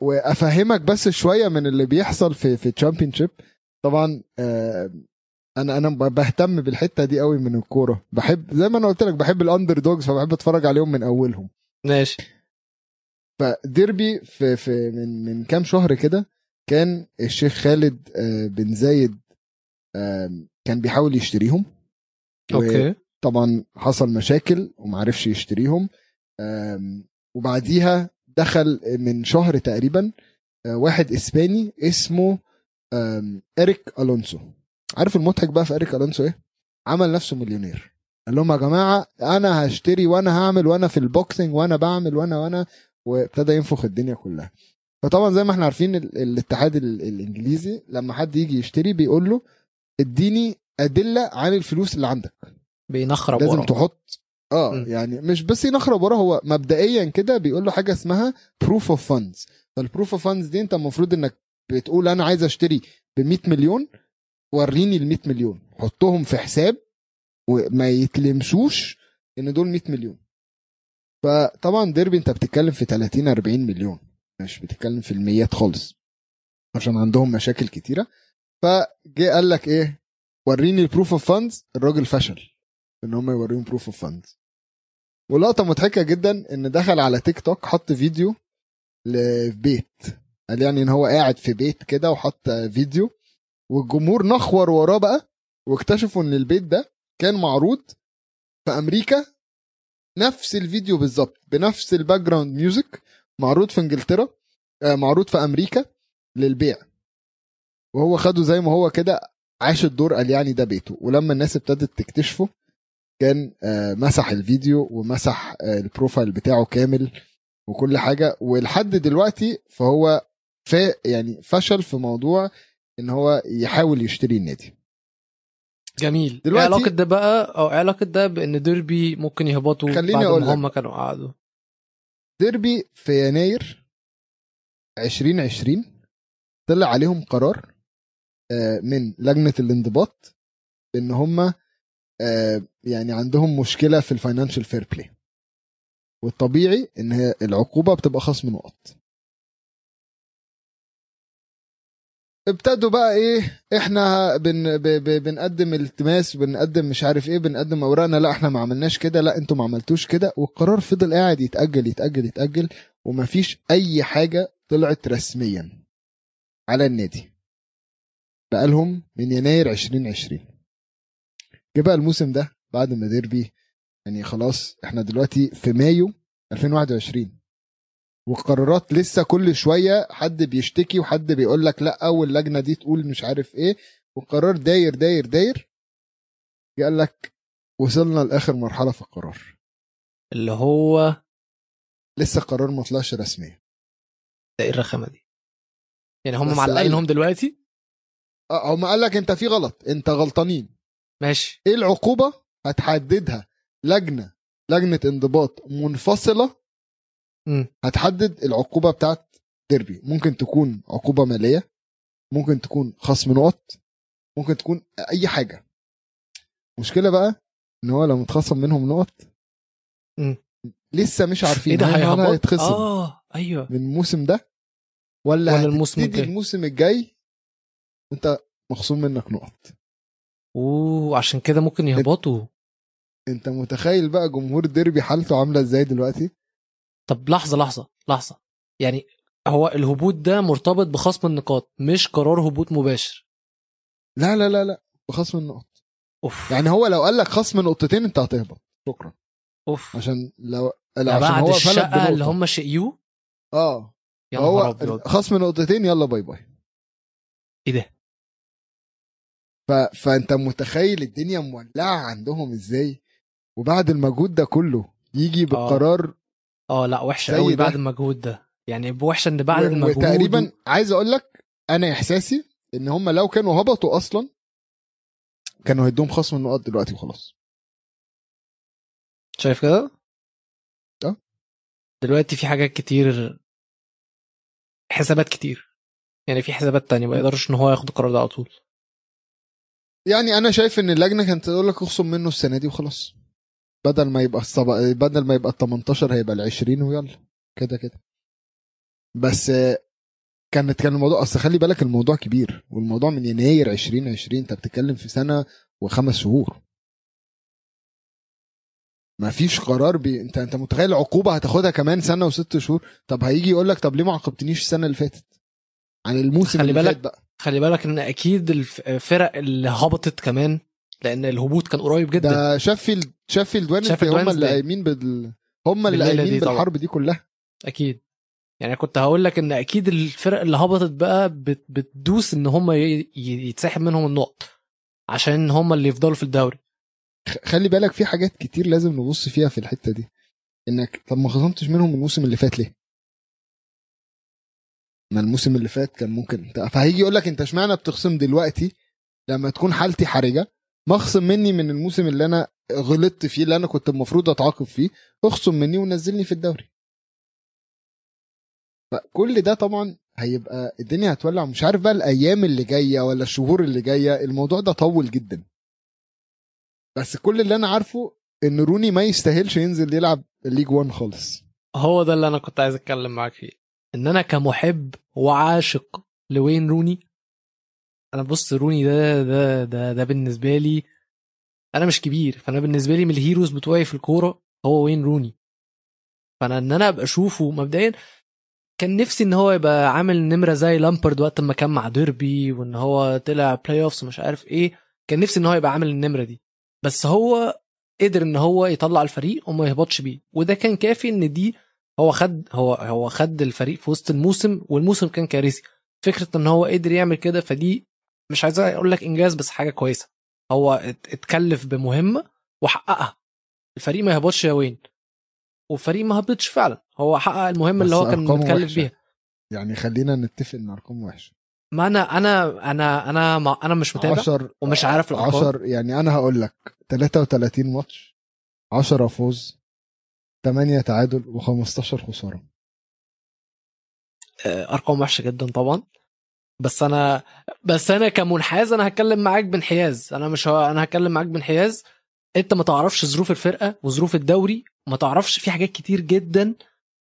وأفهمك بس شوية من اللي بيحصل في في Championship طبعا آه، أنا أنا بهتم بالحتة دي قوي من الكورة. بحب زي ما أنا قلت لك بحب ال underdogs فبحب أتفرج عليهم من أولهم. ماشي. فديربي في في من من كام شهر كده كان الشيخ خالد آه، بن زايد كان بيحاول يشتريهم. أوكي. طبعا حصل مشاكل ومعرفش يشتريهم. وبعديها دخل من شهر تقريبا آه، واحد إسباني اسمه إريك ألونسو. عارف المضحك بقى في إريك ألونسو إيه؟ عمل نفسه مليونير. قال لهم يا جماعة أنا هشتري وأنا هعمل وأنا في ال boxing وأنا بعمل وأنا وأنا وابتدى ينفخ الدنيا كلها. فطبعا زي ما إحنا عارفين ال- الاتحاد ال- الإنجليزي لما حد يجي يشتري بيقول له اديني أدلة عن الفلوس اللي عندك. بينخور لازم ورا تحط آه مم. يعني مش بس ينخور وراه هو مبدئيا كده بيقول له حاجة اسمها proof of funds فال proof of funds دي انت المفروض انك بتقول أنا عايز أشتري ب 100 مليون وريني ال 100 مليون. حطهم في حساب وما يتلمسوش إن دول 100 مليون. فطبعا ديربي أنت بتتكلم في 30 40 مليون مش بتتكلم في الميات خالص عشان عندهم مشاكل كتيرة. فجه قال لك إيه؟ وريني ال proof of funds الراجل فشل. إن هم يوريهم proof of funds ولقطة مضحكة جدا إن دخل على تيك توك حط فيديو لبيت قال يعني إن هو قاعد في بيت كده وحط فيديو. والجمهور نخور وراه بقى واكتشفوا إن البيت ده كان معروض في أمريكا. نفس الفيديو بالظبط بنفس ال background music معروض في إنجلترا آه، معروض في أمريكا للبيع. وهو خده زي ما هو كده عاش الدور قال يعني ده بيته. ولما الناس ابتدت تكتشفه كان آه، مسح الفيديو ومسح آه، ال profile بتاعه كامل وكل حاجة. ولحد دلوقتي فهو ف يعني فشل في موضوع إن هو يحاول يشتري النادي. جميل. إيه دلوقتي- علاقة ده بقى؟ أو إيه علاقة ده بإن ديربي ممكن يهبطوا خليني لك. هم كانوا قعدوا؟ ديربي في يناير 2020 طلع عليهم قرار آه، من لجنة الانضباط إن هم يعني عندهم مشكلة في ال financial fair play والطبيعي إن هي العقوبة بتبقى خصم نقط. ابتدوا بقى إيه إحنا بن بنقدم التماس بنقدم مش عارف إيه بنقدم أوراقنا. لا إحنا ما عملناش كده. لا إنتوا ما عملتوش كده. والقرار فضل قاعد يتأجل يتأجل يتأجل ومفيش أي حاجة طلعت رسميا على النادي. بقالهم من يناير 2020 جه بقى الموسم ده بعد ما ديربي يعني خلاص إحنا دلوقتي في مايو 2021 والقرارات لسه كل شوية حد بيشتكي وحد بيقول لك لأ واللجنة دي تقول مش عارف إيه. والقرار داير داير داير. قال لك وصلنا لآخر مرحلة في القرار. اللي هو لسه القرار ما طلعش رسمي ده إيه الرخامة دي؟ يعني هم معلقينهم دلوقتي؟ آه هم قال لك أنت في غلط أنت غلطانين. ماشي. إيه العقوبة؟ هتحددها. لجنة. لجنة انضباط منفصلة. مم. هتحدد العقوبة بتاعت ديربي. ممكن تكون عقوبة مالية. ممكن تكون خصم نقط. ممكن تكون أي حاجة. المشكلة بقى إن هو لو متخصم منهم نقط. لسه مش عارفين إيه ده؟ هيتخصم. آه أيوه. من الموسم ده؟ ولا, ولا الموسم الجاي. الموسم الجاي انت مخصوم منك نقط. أوه عشان كده ممكن يهبطوا. أنت متخيل بقى جمهور ديربي حالته عاملة إزاي دلوقتي؟ طب لحظة لحظة لحظة. يعني هو الهبوط ده مرتبط بخصم النقاط مش قرار هبوط مباشر. لا لا لا لا بخصم النقط أوف. يعني هو لو قال لك خصم نقطتين أنت هتهبط. شكرا. أوف. عشان لو عشان بعد هو الشقة اللي. هم شقيوه؟ آه. يا هو خصم نقطتين يلا باي باي. إيه ده؟ ف... فانت متخيل الدنيا مولعة عندهم إزاي؟ وبعد المجهود ده كله يجي بقرار آه لأ وحشه قوي. بعد المجهود ده. يعني وحشه إن بعد و- المجهود وتقريبا عايز أقول لك أنا إحساسي إن هم لو كانوا هبطوا أصلا كانوا هيدوهم خصم النقط دلوقتي وخلاص. شايف كده؟ آه. دلوقتي في حاجات كتير حسابات كتير. يعني في حسابات تانية ما يقدرش إن هو ياخد القرار ده على طول. يعني أنا شايف إن اللجنة كانت تقول لك اخصم منه السنة دي وخلاص. بدل ما يبقى الصب... بدل ما يبقى ال 18 هيبقى ال 20 ويلا كده كده. بس كانت كان الموضوع أصل خلي بالك الموضوع كبير والموضوع من يناير 2020 أنت بتتكلم في سنة وخمس شهور. ما فيش قرار بي... أنت أنت متخيل عقوبة هتاخدها كمان سنة وست شهور؟ طب هيجي يقول لك طب ليه ما عاقبتنيش السنة اللي فاتت؟ عن الموسم خلي اللي بالك فات بقى. خلي بالك إن أكيد الف- الفرق اللي هبطت كمان لأن الهبوط كان قريب جدا. ده شيفيلد شيفيلد شيفيلد هم اللي. قايمين بال هم اللي قايمين. بالحرب دي كلها. أكيد. يعني كنت هقول لك إن أكيد الفرق اللي هبطت بقى بت- بتدوس إن هم ي- يتسحب منهم النقط عشان هم اللي يفضلوا في الدوري. خلي بالك في حاجات كتير لازم نبص فيها في الحتة دي. إنك طب ما خصمتش منهم الموسم اللي فات ليه؟ ما الموسم اللي فات كان ممكن فهيجي يقول لك انت اشمعنى بتخصم دلوقتي لما تكون حالتي حرجة؟ ما اخصم مني من الموسم اللي أنا غلطت فيه اللي أنا كنت المفروض اتعاقب فيه اخصم مني ونزلني في الدوري. فكل ده طبعا هيبقى الدنيا هتولع. مش عارف بقى الأيام اللي جاية ولا الشهور اللي جاية الموضوع ده طول جدا. بس كل اللي أنا عارفه إن روني ما يستاهلش ينزل يلعب ليج 1 خالص. هو ده اللي أنا كنت عايز أتكلم معاك فيه. إن أنا كمحب وعاشق لوين روني؟ أنا بص روني ده ده ده ده بالنسبة لي أنا مش كبير فأنا بالنسبة لي من ال heroes بتوعي في الكورة هو وين روني. فأنا إن أنا أبقى أشوفه مبدئيا كان نفسي إن هو يبقى عامل نمرة زي لامبارد وقت ما كان مع ديربي وإن هو طلع play offs مش عارف إيه كان نفسي إن هو يبقى عامل النمرة دي. بس هو قدر إن هو يطلع الفريق وما يهبطش بيه وده كان كافي إن دي هو خد هو هو خد الفريق في وسط الموسم والموسم كان كارثي. فكرة إن هو قدر يعمل كده فدي مش عايز أقول لك إنجاز بس حاجة كويسة. هو اتكلف بمهمة وحققها. الفريق ما يهبطش يا وين. والفريق ما هبطش فعلا. هو حقق المهمة اللي هو كان متكلف بيها. يعني خلينا نتفق إن أرقام وحشة. ما أنا أنا أنا أنا ما أنا مش متابع عشر ومش عارف الأرقام. 10 يعني أنا هقول لك 33 ماتش 10 فوز 8 تعادل و15 خسارة. أرقام وحشة جدا طبعا. بس أنا بس أنا كمنحاز أنا هتكلم معاك بانحياز. أنا مش ه... أنا هتكلم معاك بانحياز. أنت ما تعرفش ظروف الفرقة وظروف الدوري ما تعرفش في حاجات كتير جدا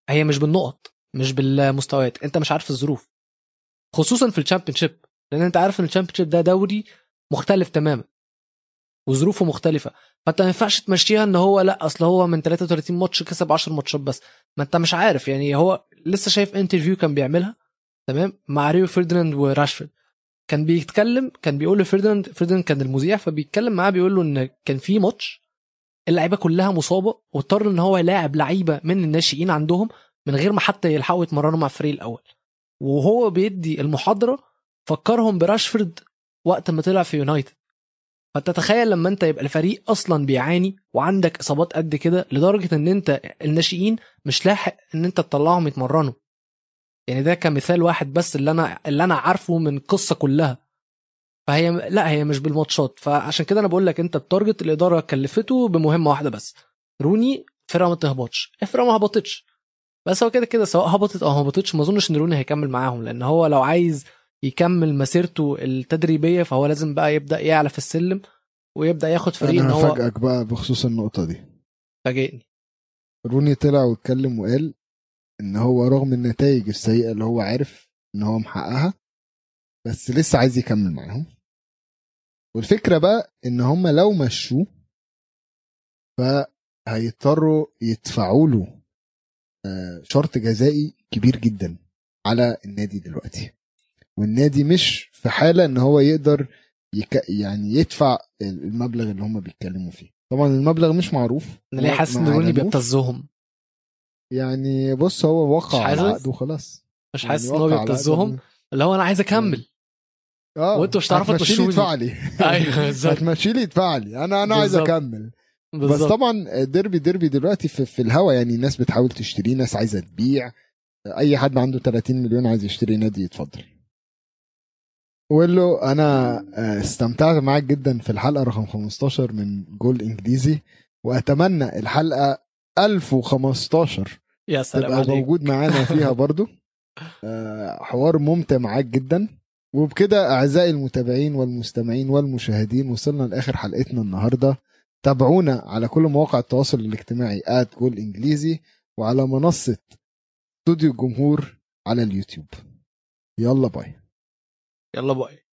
هي مش بالنقط مش بالمستويات. أنت مش عارف الظروف. خصوصا في ال Championship لأن أنت عارف إن ال Championship ده دوري مختلف تماما. وظروفه مختلفة. فأنت ما ينفعش تمشيها إن هو لأ أصل هو من 33 ماتش كسب 10 ماتشات بس. ما أنت مش عارف يعني هو لسه شايف interview كان بيعملها تمام؟ مع ريو فرديناند وراشفورد. كان بيتكلم كان بيقول لفرديناند فرديناند كان المذيع فبيتكلم معاه بيقول له إن كان في ماتش اللعيبة كلها مصابة واضطر إن هو يلاعب لعيبة من الناشئين عندهم من غير ما حتى يلحقوا يتمرنوا مع الفريق الأول. وهو بيدي المحاضرة فكرهم براشفورد وقت ما طلع في يونايتد. فانت تخيل لما انت يبقى الفريق أصلا بيعاني وعندك اصابات قد كده لدرجة ان انت الناشئين مش لاحق ان انت تطلعهم يتمرنوا. يعني ده كمثال واحد بس اللي أنا اللي أنا عارفه من القصة كلها. فهي لا هي مش بالماتشات. فعشان كده أنا بقول لك انت ال target الإدارة كلفته بمهمة واحدة بس. روني فرقة ما تهبطش. الفرقة ما هبطتش. بس هو كده كده سواء هبطت أو هبطتش ما أظنش إن روني هيكمل معاهم لأن هو لو عايز يكمل مسيرته التدريبية فهو لازم بقى يبدأ يعلى في السلم ويبدأ ياخد فريق إن أنا هو هفاجئك بقى بخصوص النقطة دي. فاجئني. روني طلع واتكلم وقال إن هو رغم النتائج السيئة اللي هو عارف إن هو محققها بس لسه عايز يكمل معاهم. والفكرة بقى إن هم لو مشوه فهيضطروا يدفعوا له آه، شرط جزائي كبير جدا على النادي دلوقتي. والنادي مش في حالة إن هو يقدر يك... يعني يدفع المبلغ اللي هم بيتكلموا فيه. طبعا المبلغ مش معروف. أنا ليه حاسس إن روني. بيبتزهم. يعني بص هو وقع على؟ عقده وخلاص. مش يعني حاسس إن هو بيبتزهم. اللي هو أنا عايز أكمل. آه. وأنتوا مش هتعرفوا تمشوني. يدفع لي. أيوه بالظبط. هتمشي لي يدفع لي. أنا أنا عايز. أكمل. بس بالظبط. طبعا ديربي ديربي دلوقتي في, في الهوا. يعني الناس بتحاول تشتريه ناس عايزة تبيع. أي حد عنده 30 مليون عايز يشتري نادي يتفضل. ويلو أنا آه، استمتعت معاك جدا في الحلقة رقم 15 من جول إنجليزي وأتمنى الحلقة 1015 يا سلام تبقى عليك. موجود معانا فيها برضو. آه، حوار ممتع معاك جدا. وبكده أعزائي المتابعين والمستمعين والمشاهدين وصلنا لآخر حلقتنا النهارده. تابعونا على كل مواقع التواصل الاجتماعي at Goal إنجليزي وعلى منصة استوديو الجمهور على اليوتيوب. يلا bye. يلا bye.